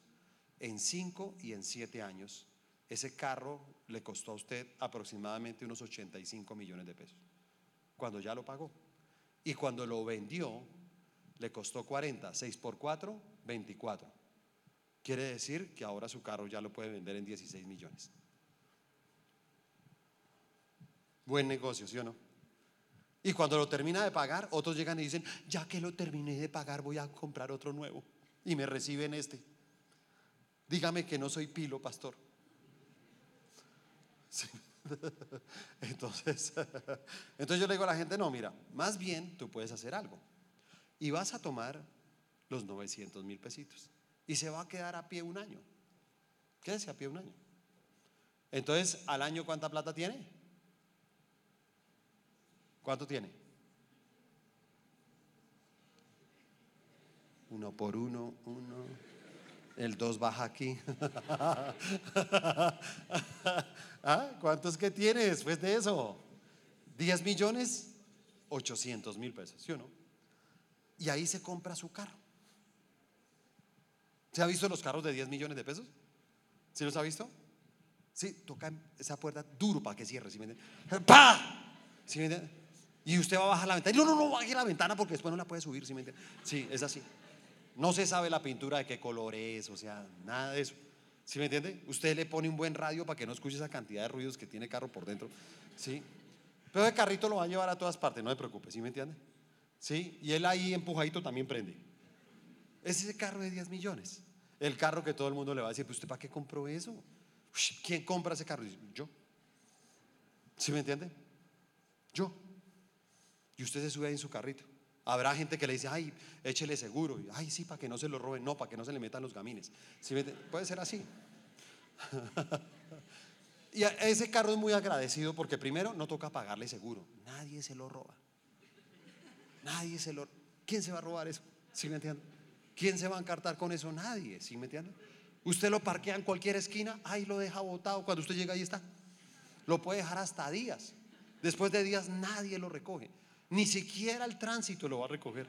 en cinco y en siete años, ese carro le costó a usted aproximadamente unos 85 millones de pesos, cuando ya lo pagó. Y cuando lo vendió, le costó 40, 6 por 4, 24. Quiere decir que ahora su carro ya lo puede vender en 16 millones. Buen negocio, ¿sí o no? Y cuando lo termina de pagar, otros llegan y dicen, ya que lo terminé de pagar, voy a comprar otro nuevo. Y me reciben este. Dígame que no soy pilo, pastor. Entonces, entonces yo le digo a la gente, no, mira, más bien tú puedes hacer algo. Y vas a tomar los 900 mil pesitos. Y se va a quedar a pie un año. Quédese a pie un año. Entonces, ¿al año cuánta plata tiene? ¿Cuánto tiene? Uno por uno, uno. El dos baja aquí. ¿Ah? ¿Cuántos que tiene después de eso? ¿10 millones? 800 mil pesos, ¿sí o no? Y ahí se compra su carro. ¿Se ha visto los carros de 10 millones de pesos? ¿Sí los ha visto? Sí, toca esa puerta duro para que cierre. ¿sí me entiende? ¡Pah! ¿Sí me? Y usted va a bajar la ventana. No, no, no, baje la ventana porque después no la puede subir. ¿sí me entiende? Sí, es así. No se sabe la pintura de qué color es, o sea, nada de eso. ¿Sí me entiende? Usted le pone un buen radio para que no escuche esa cantidad de ruidos que tiene carro por dentro. ¿Sí? Pero el carrito lo va a llevar a todas partes, no se preocupe, ¿sí me entiende? ¿Sí? Y él ahí empujadito también prende. Es ese carro de 10 millones. El carro que todo el mundo le va a decir, ¿pues usted para qué compró eso? ¿Quién compra ese carro? Yo. ¿Sí me entiende? Yo. Y usted se sube ahí en su carrito. Habrá gente que le dice, ay, échele seguro. ay, sí, para que no se lo roben. No, para que no se le metan los gamines. ¿Sí Puede ser así. y ese carro es muy agradecido porque primero no toca pagarle seguro. Nadie se lo roba. Nadie se lo... ¿Quién se va a robar eso? ¿Sí me entiende? ¿Quién se va a encartar con eso? Nadie. ¿Sí me entiende? Usted lo parquea en cualquier esquina, ahí lo deja botado. Cuando usted llega ahí está. Lo puede dejar hasta días. Después de días nadie lo recoge. Ni siquiera el tránsito lo va a recoger.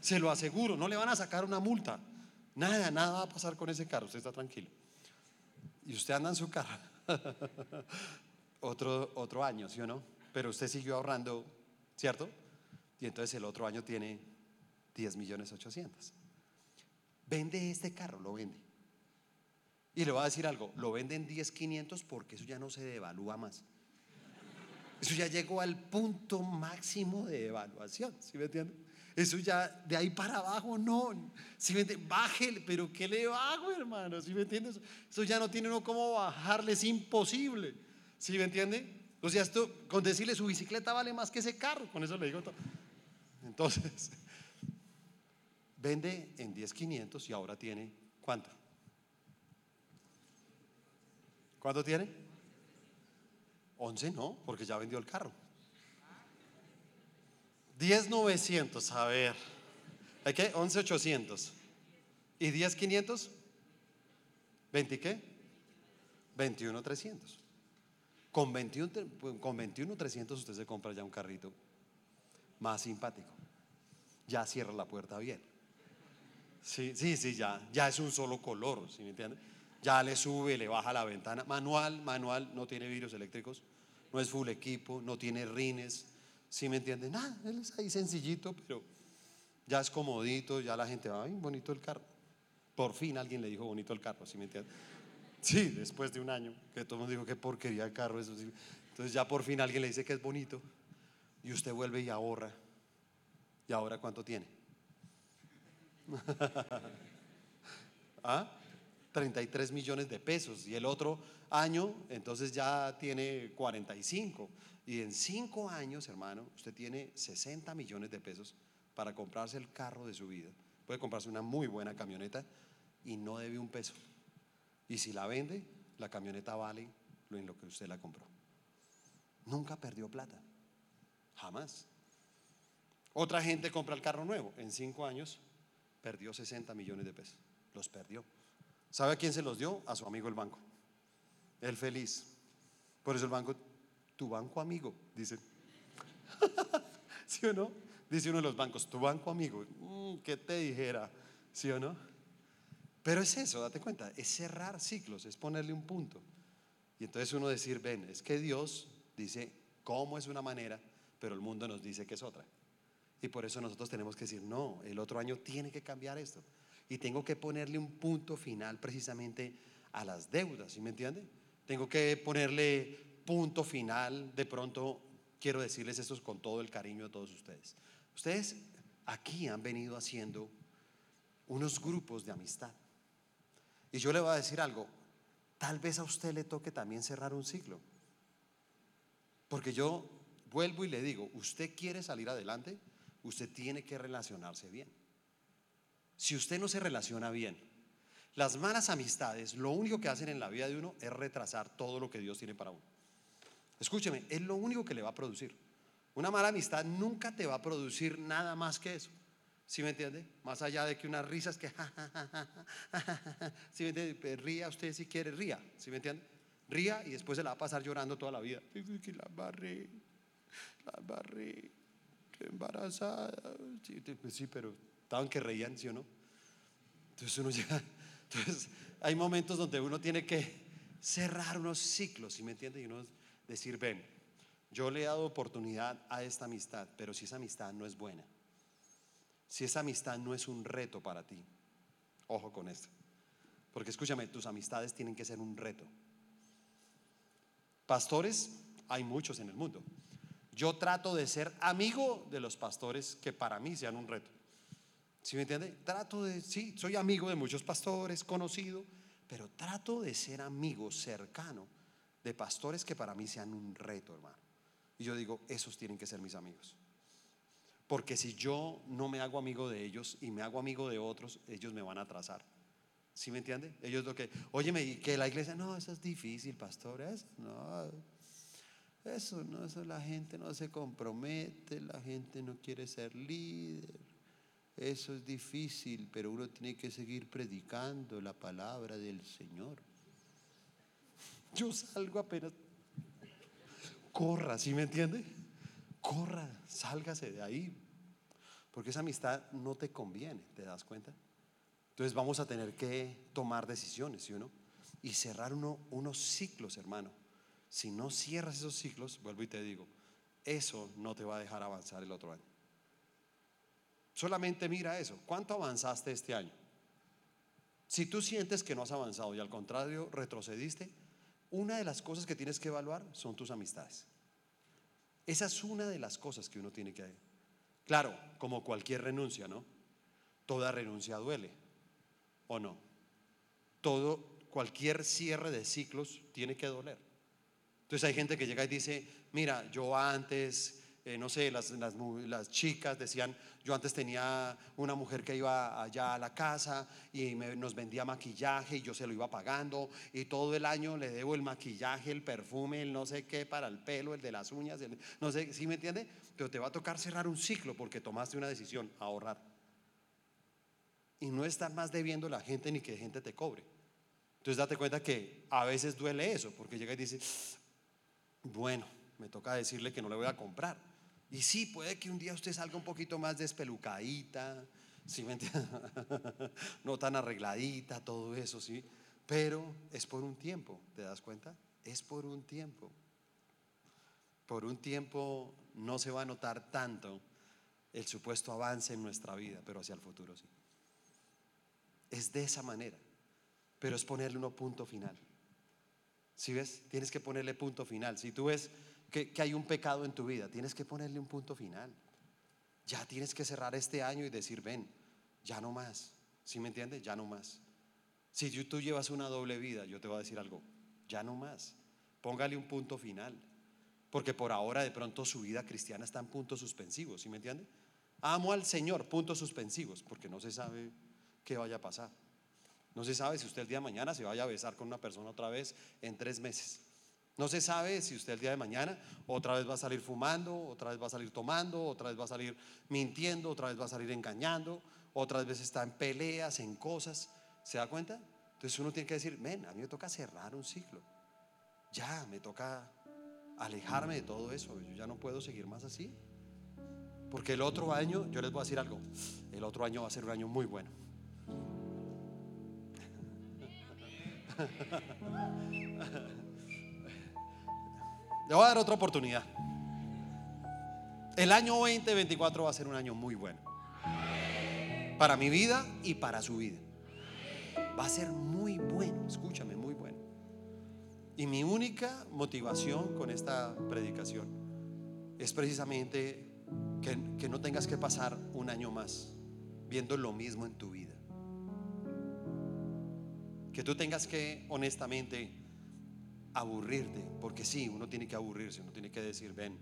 Se lo aseguro, no le van a sacar una multa. Nada, nada va a pasar con ese carro, usted está tranquilo. Y usted anda en su carro. otro, otro año, ¿sí o no? Pero usted siguió ahorrando, ¿cierto? Y entonces el otro año tiene 10 millones 800. Vende este carro, lo vende. Y le voy a decir algo, lo vende en 10 500 porque eso ya no se devalúa más. Eso ya llegó al punto máximo de evaluación, ¿sí me entiende? Eso ya de ahí para abajo no, ¿sí me? Bájele, pero ¿qué le bajo, hermano? ¿Sí me entiendes? Eso ya no tiene uno cómo bajarle, es imposible, ¿sí me entiende? O sea, esto, con decirle su bicicleta vale más que ese carro, con eso le digo todo. Entonces, vende en 10.500 y ahora tiene, ¿cuánto? ¿Cuánto tiene? 11 no, porque ya vendió el carro. 10,900, a ver. ¿Hay qué? 11,800. ¿Y 10,500? ¿20 qué? 21,300. Con 21, con 21,300 usted se compra ya un carrito más simpático. Ya cierra la puerta bien. Sí, sí, sí, ya, ya es un solo color, ¿sí me entiende? Ya le sube, le baja la ventana. Manual, manual, no tiene vidrios eléctricos no es full equipo, no tiene rines, ¿sí me entienden? Nada, él es ahí sencillito, pero ya es comodito, ya la gente va, ay, bonito el carro. Por fin alguien le dijo bonito el carro, ¿sí me entienden? Sí, después de un año, que todo el mundo dijo que porquería el carro, eso Entonces ya por fin alguien le dice que es bonito y usted vuelve y ahorra. ¿Y ahora cuánto tiene? ¿Ah? 33 millones de pesos y el otro año entonces ya tiene 45 y en 5 años, hermano, usted tiene 60 millones de pesos para comprarse el carro de su vida. Puede comprarse una muy buena camioneta y no debe un peso. Y si la vende, la camioneta vale lo en lo que usted la compró. Nunca perdió plata. Jamás. Otra gente compra el carro nuevo. En 5 años perdió 60 millones de pesos. Los perdió. ¿Sabe a quién se los dio? A su amigo el banco. Él feliz. Por eso el banco, tu banco amigo, dice. ¿Sí o no? Dice uno de los bancos, tu banco amigo. Mm, ¿Qué te dijera? ¿Sí o no? Pero es eso, date cuenta, es cerrar ciclos, es ponerle un punto. Y entonces uno decir, ven, es que Dios dice cómo es una manera, pero el mundo nos dice que es otra. Y por eso nosotros tenemos que decir, no, el otro año tiene que cambiar esto y tengo que ponerle un punto final precisamente a las deudas, ¿sí me entiende? Tengo que ponerle punto final, de pronto quiero decirles esto con todo el cariño de todos ustedes. Ustedes aquí han venido haciendo unos grupos de amistad. Y yo le voy a decir algo, tal vez a usted le toque también cerrar un ciclo. Porque yo vuelvo y le digo, usted quiere salir adelante, usted tiene que relacionarse bien. Si usted no se relaciona bien, Las malas amistades, lo único que hacen en la vida de uno es retrasar todo lo que Dios tiene para uno. Escúcheme, es lo único que le va a producir. Una mala amistad nunca te va a producir nada más que eso. ¿Sí me entiende? Más allá de que unas risas que... ¿Sí me entiende? Ría usted si quiere, ría. ¿Sí me entiende? Ría y después se la va a pasar llorando toda la vida. La barré, la barré, embarazada. Sí, pues sí, pero estaban que reían, ¿sí o no? Entonces uno. Entonces hay momentos donde uno tiene que cerrar unos ciclos, ¿sí me entiende? Y uno decir, ven, yo le he dado oportunidad a esta amistad, pero si esa amistad no es buena, si esa amistad no es un reto para ti, ojo con esto. Porque escúchame, tus amistades tienen que ser un reto. Pastores, hay muchos en el mundo. Yo trato de ser amigo de los pastores que para mí sean un reto. ¿Sí me entiende? Trato de, sí, soy amigo de muchos pastores, conocido, pero trato de ser amigo cercano de pastores que para mí sean un reto, hermano. Y yo digo, esos tienen que ser mis amigos. Porque si yo no me hago amigo de ellos y me hago amigo de otros, ellos me van a atrasar. ¿Sí me entiende? Ellos lo que, óyeme, y que la iglesia, no, eso es difícil, pastor, eso no. Eso no, eso la gente no se compromete, la gente no quiere ser líder. Eso es difícil, pero uno tiene que seguir predicando la palabra del Señor. Yo salgo apenas. Corra, ¿sí me entiende? Corra, sálgase de ahí. Porque esa amistad no te conviene, ¿te das cuenta? Entonces vamos a tener que tomar decisiones, ¿sí o? Y cerrar uno, unos ciclos, hermano. Si no cierras esos ciclos, vuelvo y te digo, eso no te va a dejar avanzar el otro año. Solamente mira eso. ¿Cuánto avanzaste este año? Si tú sientes que no has avanzado y al contrario retrocediste, una de las cosas que tienes que evaluar son tus amistades. Esa es una de las cosas que uno tiene que... Claro, como cualquier renuncia, ¿no? Toda renuncia duele, ¿o no? Todo, cualquier cierre de ciclos tiene que doler. Entonces hay gente que llega y dice, mira, yo antes eh, no sé, las, chicas decían, yo antes tenía una mujer que iba allá a la casa y nos vendía maquillaje y yo se lo iba pagando y todo el año le debo el maquillaje, el perfume, el no sé qué para el pelo, el de las uñas, no sé, ¿sí me entiende? Pero te va a tocar cerrar un ciclo porque tomaste una decisión, ahorrar. Y no estar más debiendo a la gente ni que gente te cobre. Entonces date cuenta que a veces duele eso porque llega y dice, bueno, me toca decirle que no le voy a comprar y sí, puede que un día usted salga un poquito más despelucadita, ¿sí no tan arregladita, todo eso, ¿sí? Pero es por un tiempo, ¿te das cuenta? Es por un tiempo. Por un tiempo no se va a notar tanto el supuesto avance en nuestra vida, pero hacia el futuro sí. Es de esa manera, pero es ponerle un punto final. Si ves? Tienes que ponerle punto final. Si tú ves que, hay un pecado en tu vida, tienes que ponerle un punto final. Ya tienes que cerrar este año y decir, ven, ya no más. ¿Sí me entiendes? Ya no más. Si tú llevas una doble vida, yo te voy a decir algo, ya no más. Póngale un punto final. Porque por ahora de pronto su vida cristiana está en puntos suspensivos, ¿sí me entiende? Amo al Señor, puntos suspensivos, porque no se sabe qué vaya a pasar. No se sabe si usted el día de mañana se vaya a besar con una persona otra vez en tres meses. No se sabe si usted el día de mañana otra vez va a salir fumando, otra vez va a salir tomando, otra vez va a salir mintiendo, otra vez va a salir engañando, otra vez está en peleas, en cosas. ¿Se da cuenta? Entonces uno tiene que decir, ven, a mí me toca cerrar un ciclo. Ya, me toca alejarme de todo eso. Yo ya no puedo seguir más así. Porque el otro año, yo les voy a decir algo, el otro año va a ser un año muy bueno. Le voy a dar otra oportunidad. El año 2024 va a ser un año muy bueno. Para mi vida y para su vida. Va a ser muy bueno, escúchame, muy bueno. Y mi única motivación con esta predicación es precisamente que, que no tengas que pasar un año más viendo lo mismo en tu vida. Que tú tengas que honestamente aburrirte, porque sí, uno tiene que aburrirse, uno tiene que decir, ven,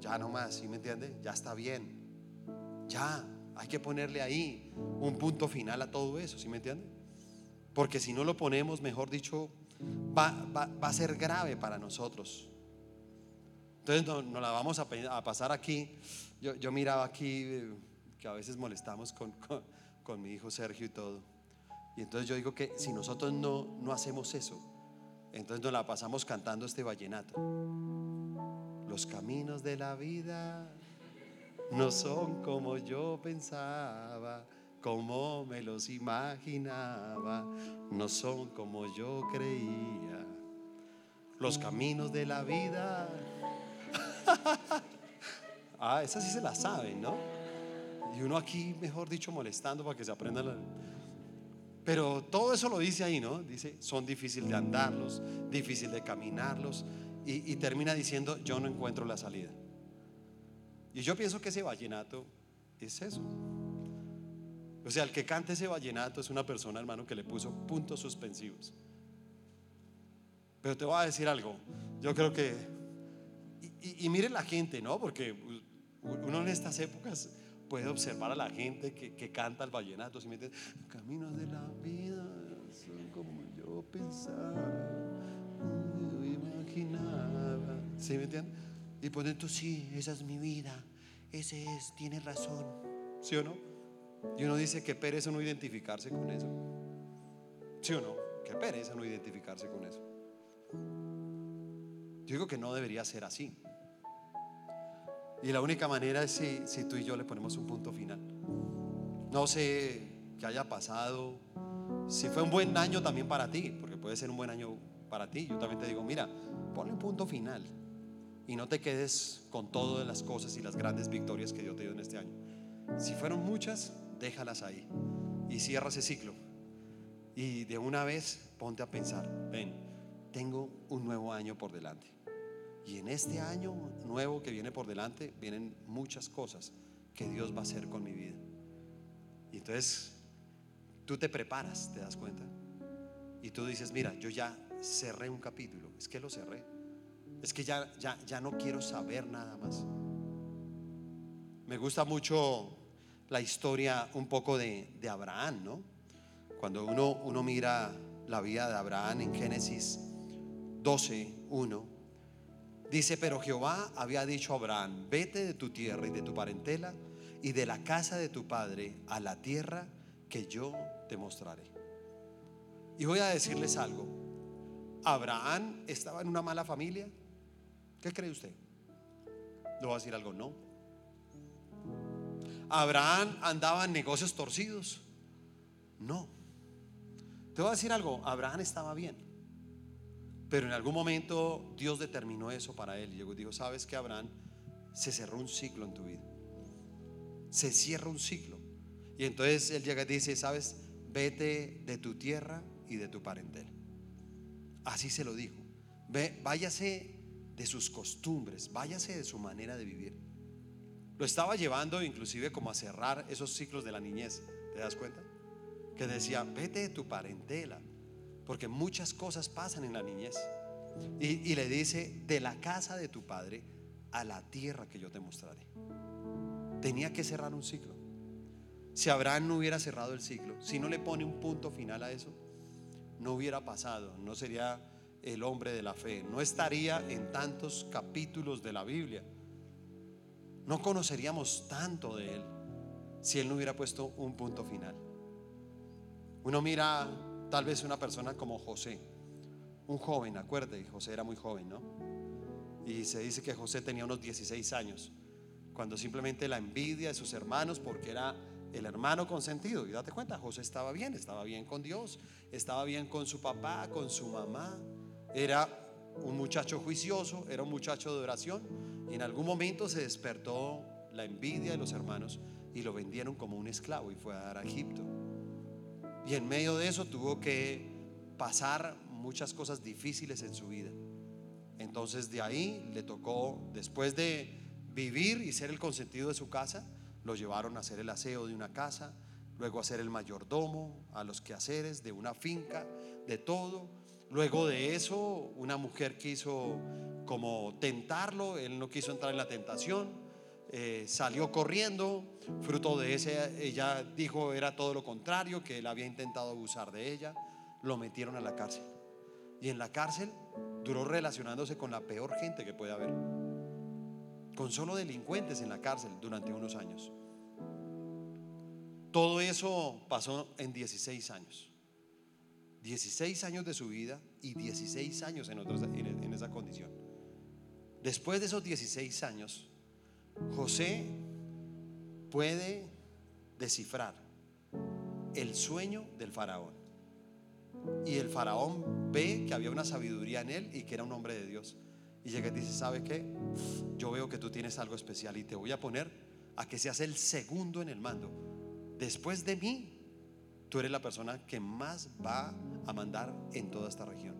ya no más, ¿sí me entiende? Ya está bien, ya, hay que ponerle ahí un punto final a todo eso, ¿sí me entiende? Porque si no lo ponemos, mejor dicho, va, a ser grave para nosotros. Entonces nos la vamos a, pasar aquí. Yo, miraba aquí eh, que a veces molestamos con, con, mi hijo Sergio y todo. Y entonces yo digo que si nosotros no, no hacemos eso, entonces nos la pasamos cantando este vallenato. Los caminos de la vida no son como yo pensaba, como me los imaginaba, no son como yo creía. Los caminos de la vida. ah, esa sí se la saben, ¿no? Y uno aquí, mejor dicho, molestando para que se aprendan. La... Pero todo eso lo dice ahí, ¿no? Dice, son difíciles de andarlos, difícil de caminarlos. Y, termina diciendo, yo no encuentro la salida. Y yo pienso que ese vallenato es eso. O sea, el que cante ese vallenato es una persona, hermano, que le puso puntos suspensivos. Pero te voy a decir algo. Yo creo que. Y, miren la gente, ¿no? Porque uno en estas épocas puede observar a la gente que, canta el vallenato. Si me Caminos de la vida son como yo pensaba, imaginaba. ¿Sí me entienden? Y por dentro, sí, esa es mi vida. Ese es, tiene razón. ¿Sí o no? Y uno dice que pereza no identificarse con eso. ¿Sí o no? Que pereza no identificarse con eso. Yo digo que no debería ser así. Y la única manera es si, tú y yo le ponemos un punto final. No sé qué haya pasado. Si fue un buen año también para ti, porque puede ser un buen año para ti. Yo también te digo, mira, ponle un punto final y no te quedes con todas las cosas y las grandes victorias que Dios te dio en este año. Si fueron muchas, déjalas ahí y cierra ese ciclo. Y de una vez ponte a pensar, ven, tengo un nuevo año por delante. Y en este año nuevo que viene por delante vienen muchas cosas que Dios va a hacer con mi vida. Y entonces tú te preparas, te das cuenta. Y tú dices, mira, yo ya cerré un capítulo. Es que lo cerré es que ya, ya, ya no quiero saber nada más. Me gusta mucho la historia un poco de, Abraham, ¿no? Cuando uno, uno mira la vida de Abraham en Génesis 12, 1, dice, pero Jehová había dicho a Abraham, vete de tu tierra y de tu parentela y de la casa de tu padre a la tierra que yo te mostraré. Y voy a decirles algo, Abraham estaba en una mala familia. ¿Qué cree usted? ¿Le voy a decir algo? No. ¿Abraham andaba en negocios torcidos? No. Te voy a decir algo, Abraham estaba bien. Pero en algún momento Dios determinó eso para él. Y dijo, ¿sabes que Abraham? Se cerró un ciclo en tu vida. Se cierra un ciclo. Y entonces él llega y dice, ¿sabes? Vete de tu tierra y de tu parentela. Así se lo dijo. Ve, váyase de sus costumbres, váyase de su manera de vivir. Lo estaba llevando inclusive como a cerrar esos ciclos de la niñez, ¿te das cuenta? Que decía, vete de tu parentela, porque muchas cosas pasan en la niñez. Y, le dice, de la casa de tu padre a la tierra que yo te mostraré. Tenía que cerrar un ciclo. Si Abraham no hubiera cerrado el ciclo, si no le pone un punto final a eso, no hubiera pasado, no sería el hombre de la fe. No estaría en tantos capítulos de la Biblia. No conoceríamos tanto de él si él no hubiera puesto un punto final. Uno mira tal vez una persona como José, un joven, acuérdate, José era muy joven, ¿no? Y se dice que José tenía unos 16 años, cuando simplemente la envidia de sus hermanos, porque era el hermano consentido, y date cuenta, José estaba bien, estaba bien con Dios, estaba bien con su papá, con su mamá, era un muchacho juicioso, era un muchacho de oración y en algún momento se despertó la envidia de los hermanos y lo vendieron como un esclavo y fue a dar a Egipto. Y en medio de eso tuvo que pasar muchas cosas difíciles en su vida. Entonces de ahí le tocó, después de vivir y ser el consentido de su casa, lo llevaron a hacer el aseo de una casa, luego a ser el mayordomo, a los quehaceres de una finca, de todo. Luego de eso, una mujer quiso como tentarlo, él no quiso entrar en la tentación, eh, salió corriendo, fruto de ese, ella dijo era todo lo contrario, que él había intentado abusar de ella. lo metieron a la cárcel. Y en la cárcel duró relacionándose con la peor gente que puede haber. Con solo delincuentes en la cárcel durante unos años. Todo eso pasó en 16 años. 16 años de su vida y 16 años en, en esa condición. Después de esos 16 años, José puede descifrar el sueño del faraón. Y el faraón ve que había una sabiduría en él y que era un hombre de Dios. Y llega y dice, ¿sabe qué? Yo veo que tú tienes algo especial y te voy a poner a que seas el segundo en el mando. Después de mí, tú eres la persona que más va a mandar en toda esta región.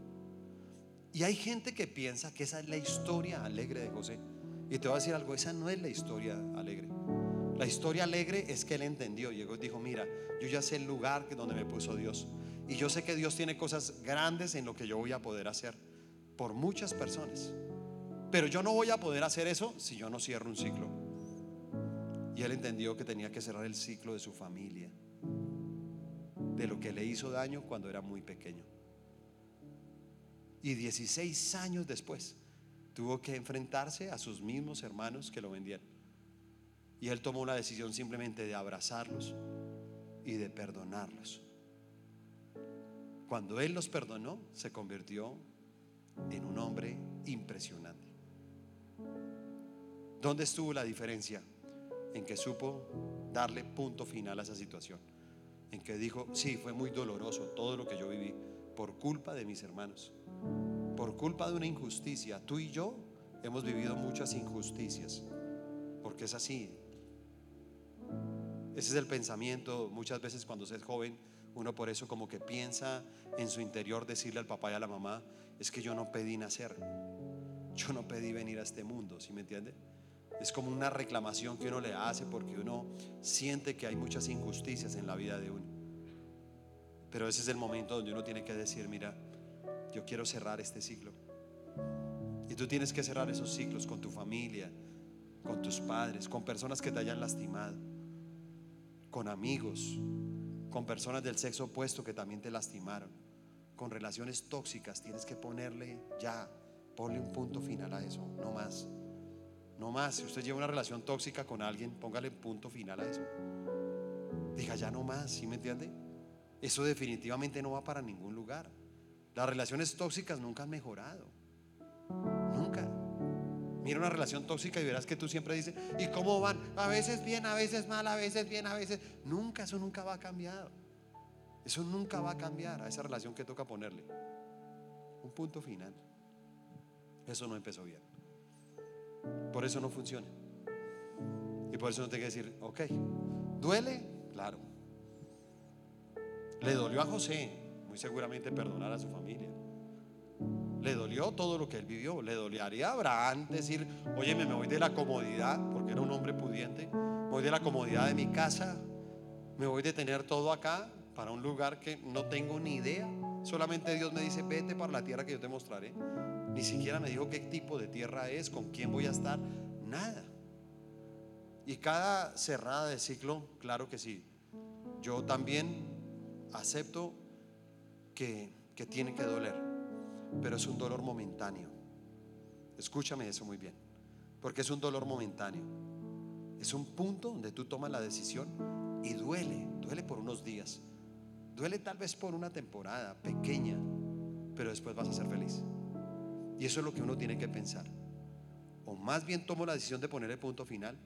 Y hay gente que piensa que esa es la historia alegre de José. Y te voy a decir algo, esa no es la historia alegre. La historia alegre es que él entendió, llegó y dijo, mira, yo ya sé el lugar donde me puso Dios. Y yo sé que Dios tiene cosas grandes en lo que yo voy a poder hacer por muchas personas. Pero yo no voy a poder hacer eso si yo no cierro un ciclo. Y él entendió que tenía que cerrar el ciclo de su familia, de lo que le hizo daño cuando era muy pequeño. Y 16 años después tuvo que enfrentarse a sus mismos hermanos que lo vendieron. Y él tomó la decisión simplemente de abrazarlos y de perdonarlos. Cuando él los perdonó, se convirtió en un hombre impresionante. ¿Dónde estuvo la diferencia? En que supo darle punto final a esa situación. En que dijo, sí, fue muy doloroso todo lo que yo viví por culpa de mis hermanos. Por culpa de una injusticia. Tú y yo hemos vivido muchas injusticias. Porque es así. Ese es el pensamiento muchas veces cuando se es joven. Uno por eso como que piensa en su interior decirle al papá y a la mamá, es que yo no pedí nacer, yo no pedí venir a este mundo, ¿sí me entiende? Es como una reclamación que uno le hace porque uno siente que hay muchas injusticias en la vida de uno. Pero ese es el momento donde uno tiene que decir, mira, yo quiero cerrar este ciclo. Y tú tienes que cerrar esos ciclos con tu familia, con tus padres, con personas que te hayan lastimado con amigos, con personas del sexo opuesto que también te lastimaron, con relaciones tóxicas, tienes que ponerle ya, ponle un punto final a eso, no más. No más, si usted lleva una relación tóxica con alguien, póngale punto final a eso. Diga ya no más, ¿sí me entiende? Eso definitivamente no va para ningún lugar. Las relaciones tóxicas nunca han mejorado. Nunca. Mira una relación tóxica y verás que tú siempre dices, ¿y cómo van? A veces bien, a veces mal, a veces bien, a veces... Nunca, eso nunca va a cambiar. Eso nunca va a cambiar a esa relación que toca ponerle. Un punto final. Eso no empezó bien. Por eso no funciona. Y por eso no te que decir, ok, ¿duele? Claro. Le dolió a José, seguramente perdonar a su familia. Le dolió todo lo que él vivió. Le doliaría a Abraham decir, oye, me voy de la comodidad, porque era un hombre pudiente. Me voy de la comodidad de mi casa. Me voy de tener todo acá para un lugar que no tengo ni idea. Solamente Dios me dice, vete para la tierra que yo te mostraré. Ni siquiera me dijo qué tipo de tierra es, con quién voy a estar. Nada. Y cada cerrada de ciclo, claro que sí. Yo también acepto que, tiene que doler pero es un dolor momentáneo. Escúchame eso muy bien, porque es un dolor momentáneo. Es un punto donde tú tomas la decisión y duele, duele por unos días. Duele tal vez por una temporada pequeña, pero después vas a ser feliz. Y eso es lo que uno tiene que pensar. O más bien tomo la decisión de poner el punto final,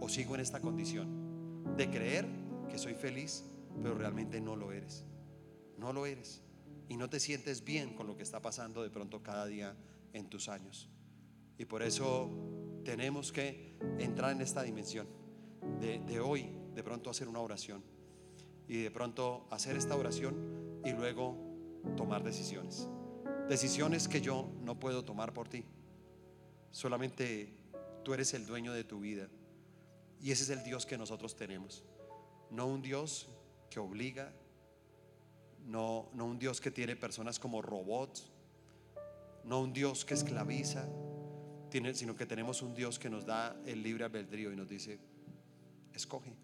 o sigo en esta condición de creer que soy feliz, pero realmente no lo eres. No lo eres y no te sientes bien con lo que está pasando de pronto cada día en tus años. Y por eso tenemos que entrar en esta dimensión de, hoy, de pronto hacer una oración y de pronto hacer esta oración y luego tomar decisiones. Decisiones que yo no puedo tomar por ti. Solamente tú eres el dueño de tu vida. Y ese es el Dios que nosotros tenemos. No un Dios que obliga, no, no un Dios que tiene personas como robots, no un Dios que esclaviza, sino que tenemos un Dios que nos da el libre albedrío y nos dice, escoge,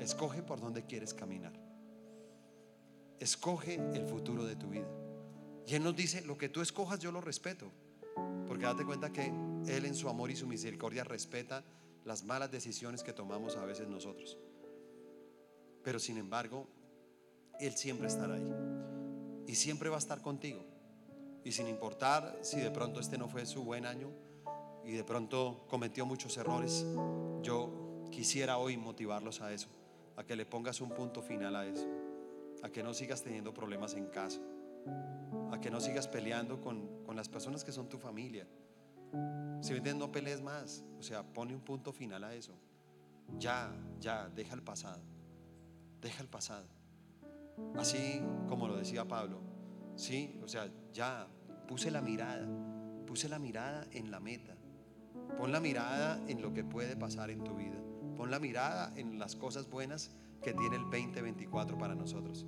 escoge por dónde quieres caminar. escoge el futuro de tu vida. Y Él nos dice, lo que tú escojas yo lo respeto. Porque date cuenta que Él en su amor y su misericordia respeta las malas decisiones que tomamos a veces nosotros. Pero sin embargo, Él siempre estará ahí. Y siempre va a estar contigo. Y sin importar si de pronto este no fue su buen año y de pronto cometió muchos errores, yo quisiera hoy motivarlos a eso, a que le pongas un punto final a eso, a que no sigas teniendo problemas en casa, a que no sigas peleando con, con las personas que son tu familia. Si me no pelees más, o sea, pone un punto final a eso. Ya, ya, deja el pasado, deja el pasado. Así como lo decía Pablo, sí, o sea, ya puse la mirada, puse la mirada en la meta. Pon la mirada en lo que puede pasar en tu vida. Pon la mirada en las cosas buenas que tiene el 2024 para nosotros.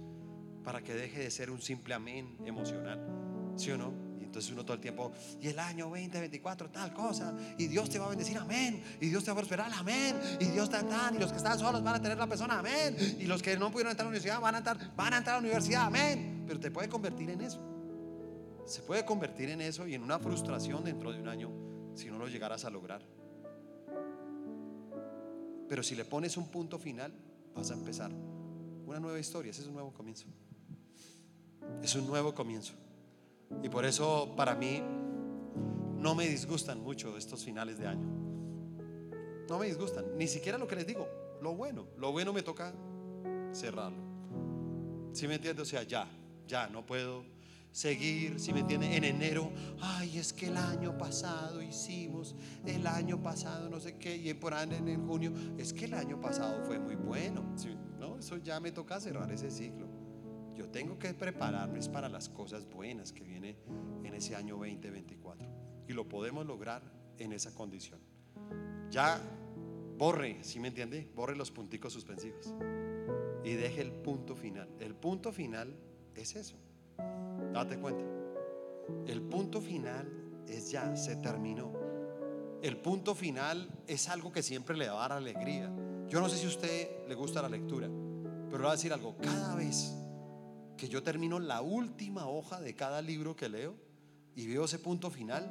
Para que deje de ser un simple amén emocional. ¿Sí o no? Entonces uno todo el tiempo, y el año 2024 tal cosa, y Dios te va a bendecir, amén, y Dios te va a prosperar, amén, y Dios te tan, y los que están solos van a tener la persona, amén, y los que no pudieron entrar a la universidad van a entrar, van a entrar a la universidad, amén. Pero te puede convertir en eso. Se puede convertir en eso y en una frustración dentro de un año si no lo llegaras a lograr. Pero si le pones un punto final, vas a empezar una nueva historia. Ese es un nuevo comienzo. Es un nuevo comienzo. Y por eso para mí no me disgustan mucho estos finales de año. No me disgustan. Ni siquiera lo que les digo. Lo bueno. Lo bueno me toca cerrarlo. Si me entiendes? O sea, ya, ya, no puedo seguir, si me entiende, en enero, ay, es que el año pasado hicimos, el año pasado no sé qué, y por ahí en junio, es que el año pasado fue muy bueno. no, eso ya me toca cerrar ese ciclo. Tengo que prepararme para las cosas buenas que viene en ese año 2024. Y lo podemos lograr en esa condición. Ya borre, si me entiende? Borre los punticos suspensivos. Y deje el punto final. El punto final es eso. Date cuenta. El punto final es ya, se terminó. El punto final es algo que siempre le va a dar alegría. Yo no sé si a usted le gusta la lectura, pero le voy a decir algo. Cada vez que yo termino la última hoja de cada libro que leo y veo ese punto final,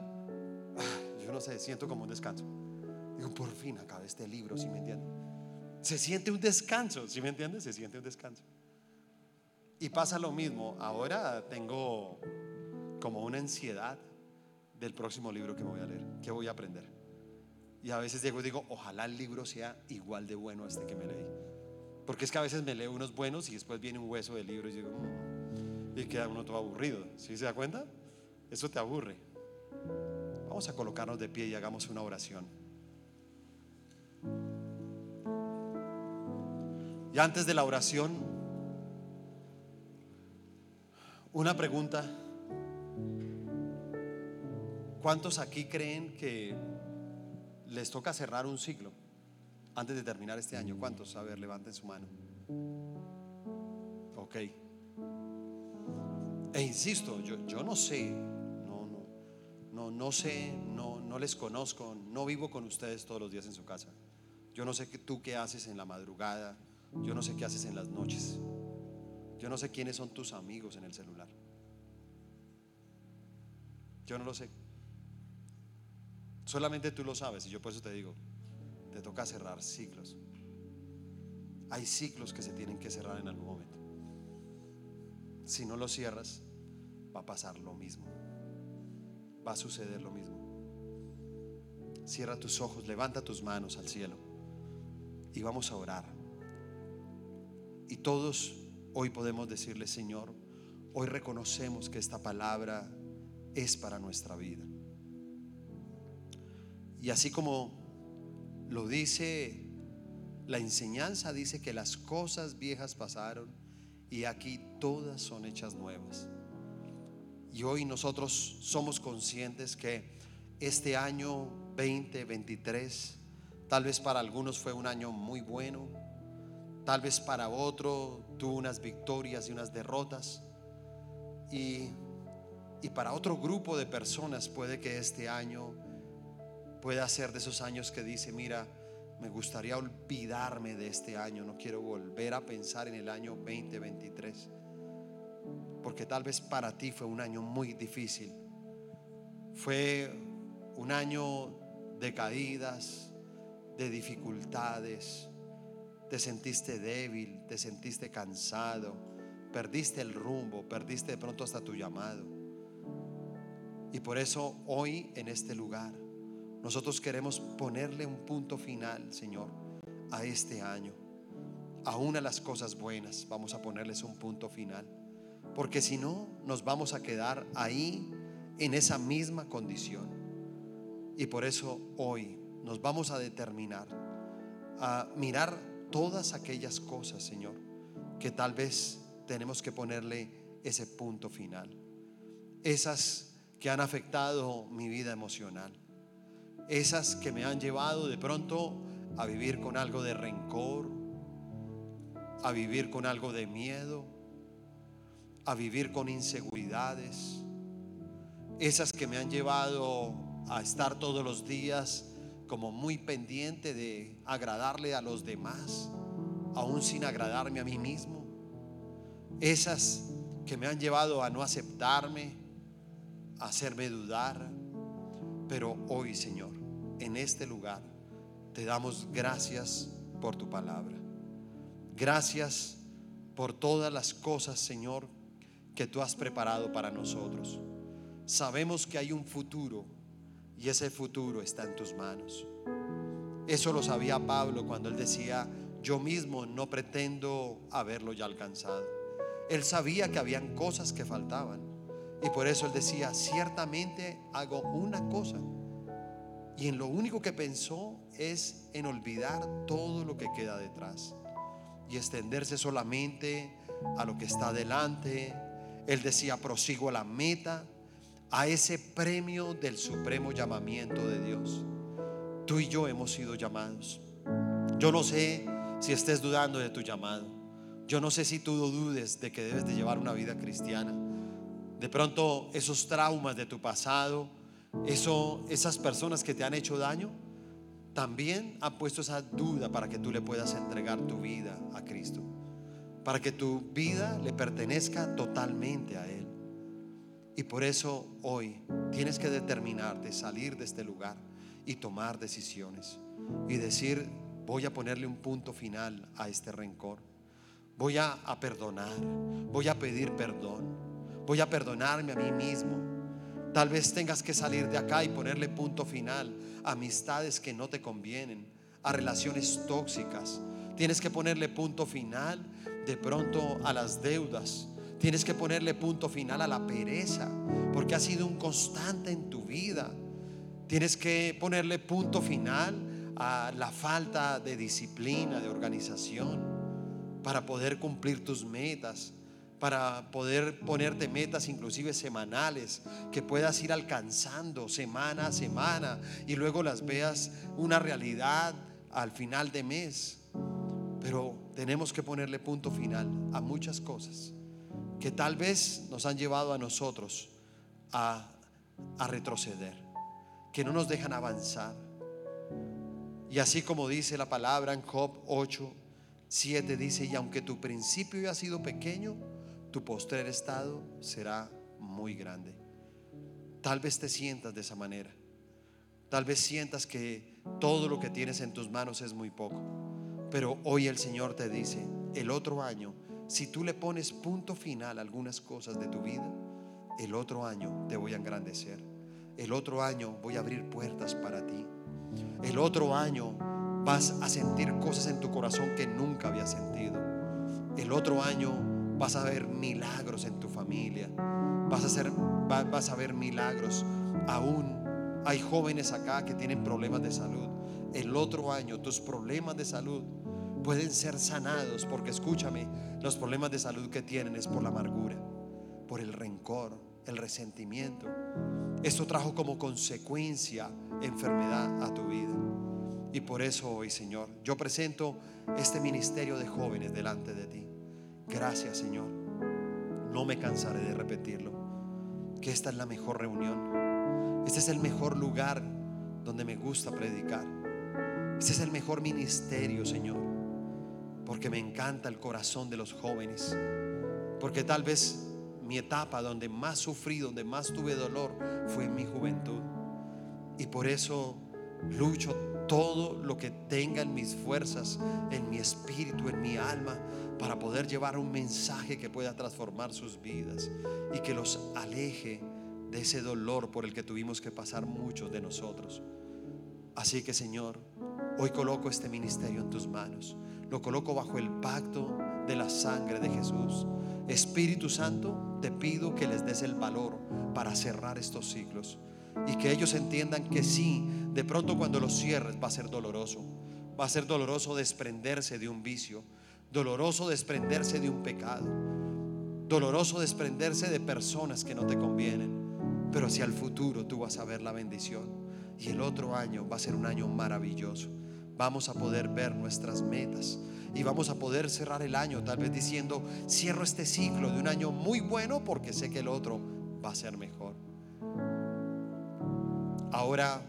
yo no sé, siento como un descanso. Digo, por fin acaba este libro, si me entiende? Se siente un descanso, si me entiende? Se siente un descanso. Y pasa lo mismo. Ahora tengo como una ansiedad del próximo libro que me voy a leer, que voy a aprender. Y a veces digo, digo, ojalá el libro sea igual de bueno a este que me leí. Porque es que a veces me leo unos buenos y después viene un hueso del libro y digo, mm", y queda uno todo aburrido. ¿Sí se da cuenta? Eso te aburre. Vamos a colocarnos de pie y hagamos una oración. Y antes de la oración, una pregunta. ¿Cuántos aquí creen que les toca cerrar un ciclo antes de terminar este año? ¿Cuántos? A ver, levanten su mano. Ok. E insisto, yo, yo no sé, no, no, no, no sé, no, no les conozco, no vivo con ustedes todos los días en su casa. Yo no sé tú qué haces en la madrugada, yo no sé qué haces en las noches. Yo no sé quiénes son tus amigos en el celular. Yo no lo sé. Solamente tú lo sabes y yo por eso te digo, te toca cerrar ciclos. Hay ciclos que se tienen que cerrar en algún momento. Si no los cierras, va a pasar lo mismo. Va a suceder lo mismo. Cierra tus ojos, levanta tus manos al cielo y vamos a orar. Y todos Hoy podemos decirle, Señor, hoy reconocemos que esta palabra es para nuestra vida. Y así como lo dice la enseñanza, dice que las cosas viejas pasaron y aquí todas son hechas nuevas. Y hoy nosotros somos conscientes que este año 2023, tal vez para algunos fue un año muy bueno, Tal vez para otro tuvo unas victorias y unas derrotas. Y, y para otro grupo de personas puede que este año pueda ser de esos años que dice, mira, me gustaría olvidarme de este año, no quiero volver a pensar en el año 2023. porque tal vez para ti fue un año muy difícil. Fue un año de caídas, de dificultades. Te sentiste débil, te sentiste cansado, perdiste el rumbo, perdiste de pronto hasta tu llamado. Y por eso hoy en este lugar nosotros queremos ponerle un punto final, Señor, a este año. Aún a las cosas buenas vamos a ponerles un punto final. Porque si no, nos vamos a quedar ahí en esa misma condición. Y por eso hoy nos vamos a determinar a mirar todas aquellas cosas, Señor, que tal vez tenemos que ponerle ese punto final. Esas que han afectado mi vida emocional. Esas que me han llevado de pronto a vivir con algo de rencor, a vivir con algo de miedo, a vivir con inseguridades, esas que me han llevado a estar todos los días como muy pendiente de agradarle a los demás, aún sin agradarme a mí mismo, esas que me han llevado a no aceptarme, a hacerme dudar, pero hoy Señor, en este lugar, te damos gracias por tu palabra. Gracias por todas las cosas, Señor, que tú has preparado para nosotros. Sabemos que hay un futuro y ese futuro está en tus manos. Eso lo sabía Pablo cuando él decía, yo mismo no pretendo haberlo ya alcanzado. Él sabía que habían cosas que faltaban y por eso él decía, ciertamente hago una cosa. Y en lo único que pensó es en olvidar todo lo que queda detrás y extenderse solamente a lo que está delante, él decía, prosigo la meta, a ese premio del supremo llamamiento de Dios. Tú y yo hemos sido llamados. Yo no sé si estés dudando de tu llamado. Yo no sé si tú dudes de que debes de llevar una vida cristiana. De pronto esos traumas de tu pasado, eso, esas personas que te han hecho daño, también han puesto esa duda para que tú le puedas entregar tu vida a Cristo para que tu vida le pertenezca totalmente a Él. Y por eso hoy tienes que determinarte, salir de este lugar y tomar decisiones y decir, voy a ponerle un punto final a este rencor. Voy a, a perdonar, voy a pedir perdón, voy a perdonarme a mí mismo. Tal vez tengas que salir de acá y ponerle punto final a amistades que no te convienen, a relaciones tóxicas. Tienes que ponerle punto final de pronto a las deudas. Tienes que ponerle punto final a la pereza, porque ha sido un constante en tu vida. Tienes que ponerle punto final a la falta de disciplina, de organización, para poder cumplir tus metas, para poder ponerte metas inclusive semanales, que puedas ir alcanzando semana a semana y luego las veas una realidad al final de mes. Pero tenemos que ponerle punto final a muchas cosas que tal vez nos han llevado a nosotros a, retroceder, que no nos dejan avanzar. Y así como dice la palabra en Job 8, 7 dice, y aunque tu principio ha sido pequeño, tu postrer estado será muy grande. Tal vez te sientas de esa manera. Tal vez sientas que todo lo que tienes en tus manos es muy poco. Pero hoy el Señor te dice, el otro año, si tú le pones punto final a algunas cosas de tu vida, el otro año te voy a engrandecer. El otro año voy a abrir puertas para ti. El otro año vas a sentir cosas en tu corazón que nunca había sentido. El otro año vas a ver milagros en tu familia. Vas a, hacer, vas a ver milagros. Aún hay jóvenes acá que tienen problemas de salud. El otro año tus problemas de salud pueden ser sanados, porque escúchame, los problemas de salud que tienen es por la amargura, por el rencor, el resentimiento. Esto trajo como consecuencia enfermedad a tu vida. Y por eso hoy, Señor, yo presento este ministerio de jóvenes delante de ti. Gracias, Señor. No me cansaré de repetirlo, que esta es la mejor reunión. Este es el mejor lugar donde me gusta predicar. Este es el mejor ministerio, Señor porque me encanta el corazón de los jóvenes, porque tal vez mi etapa donde más sufrí, donde más tuve dolor, fue en mi juventud. Y por eso lucho todo lo que tenga en mis fuerzas, en mi espíritu, en mi alma, para poder llevar un mensaje que pueda transformar sus vidas y que los aleje de ese dolor por el que tuvimos que pasar muchos de nosotros. Así que Señor, hoy coloco este ministerio en tus manos. Lo coloco bajo el pacto de la sangre de Jesús. Espíritu Santo, te pido que les des el valor para cerrar estos ciclos y que ellos entiendan que sí, de pronto cuando los cierres va a ser doloroso. Va a ser doloroso desprenderse de un vicio, doloroso desprenderse de un pecado, doloroso desprenderse de personas que no te convienen, pero hacia el futuro tú vas a ver la bendición y el otro año va a ser un año maravilloso. Vamos a poder ver nuestras metas y vamos a poder cerrar el año tal vez diciendo, cierro este ciclo de un año muy bueno porque sé que el otro va a ser mejor. Ahora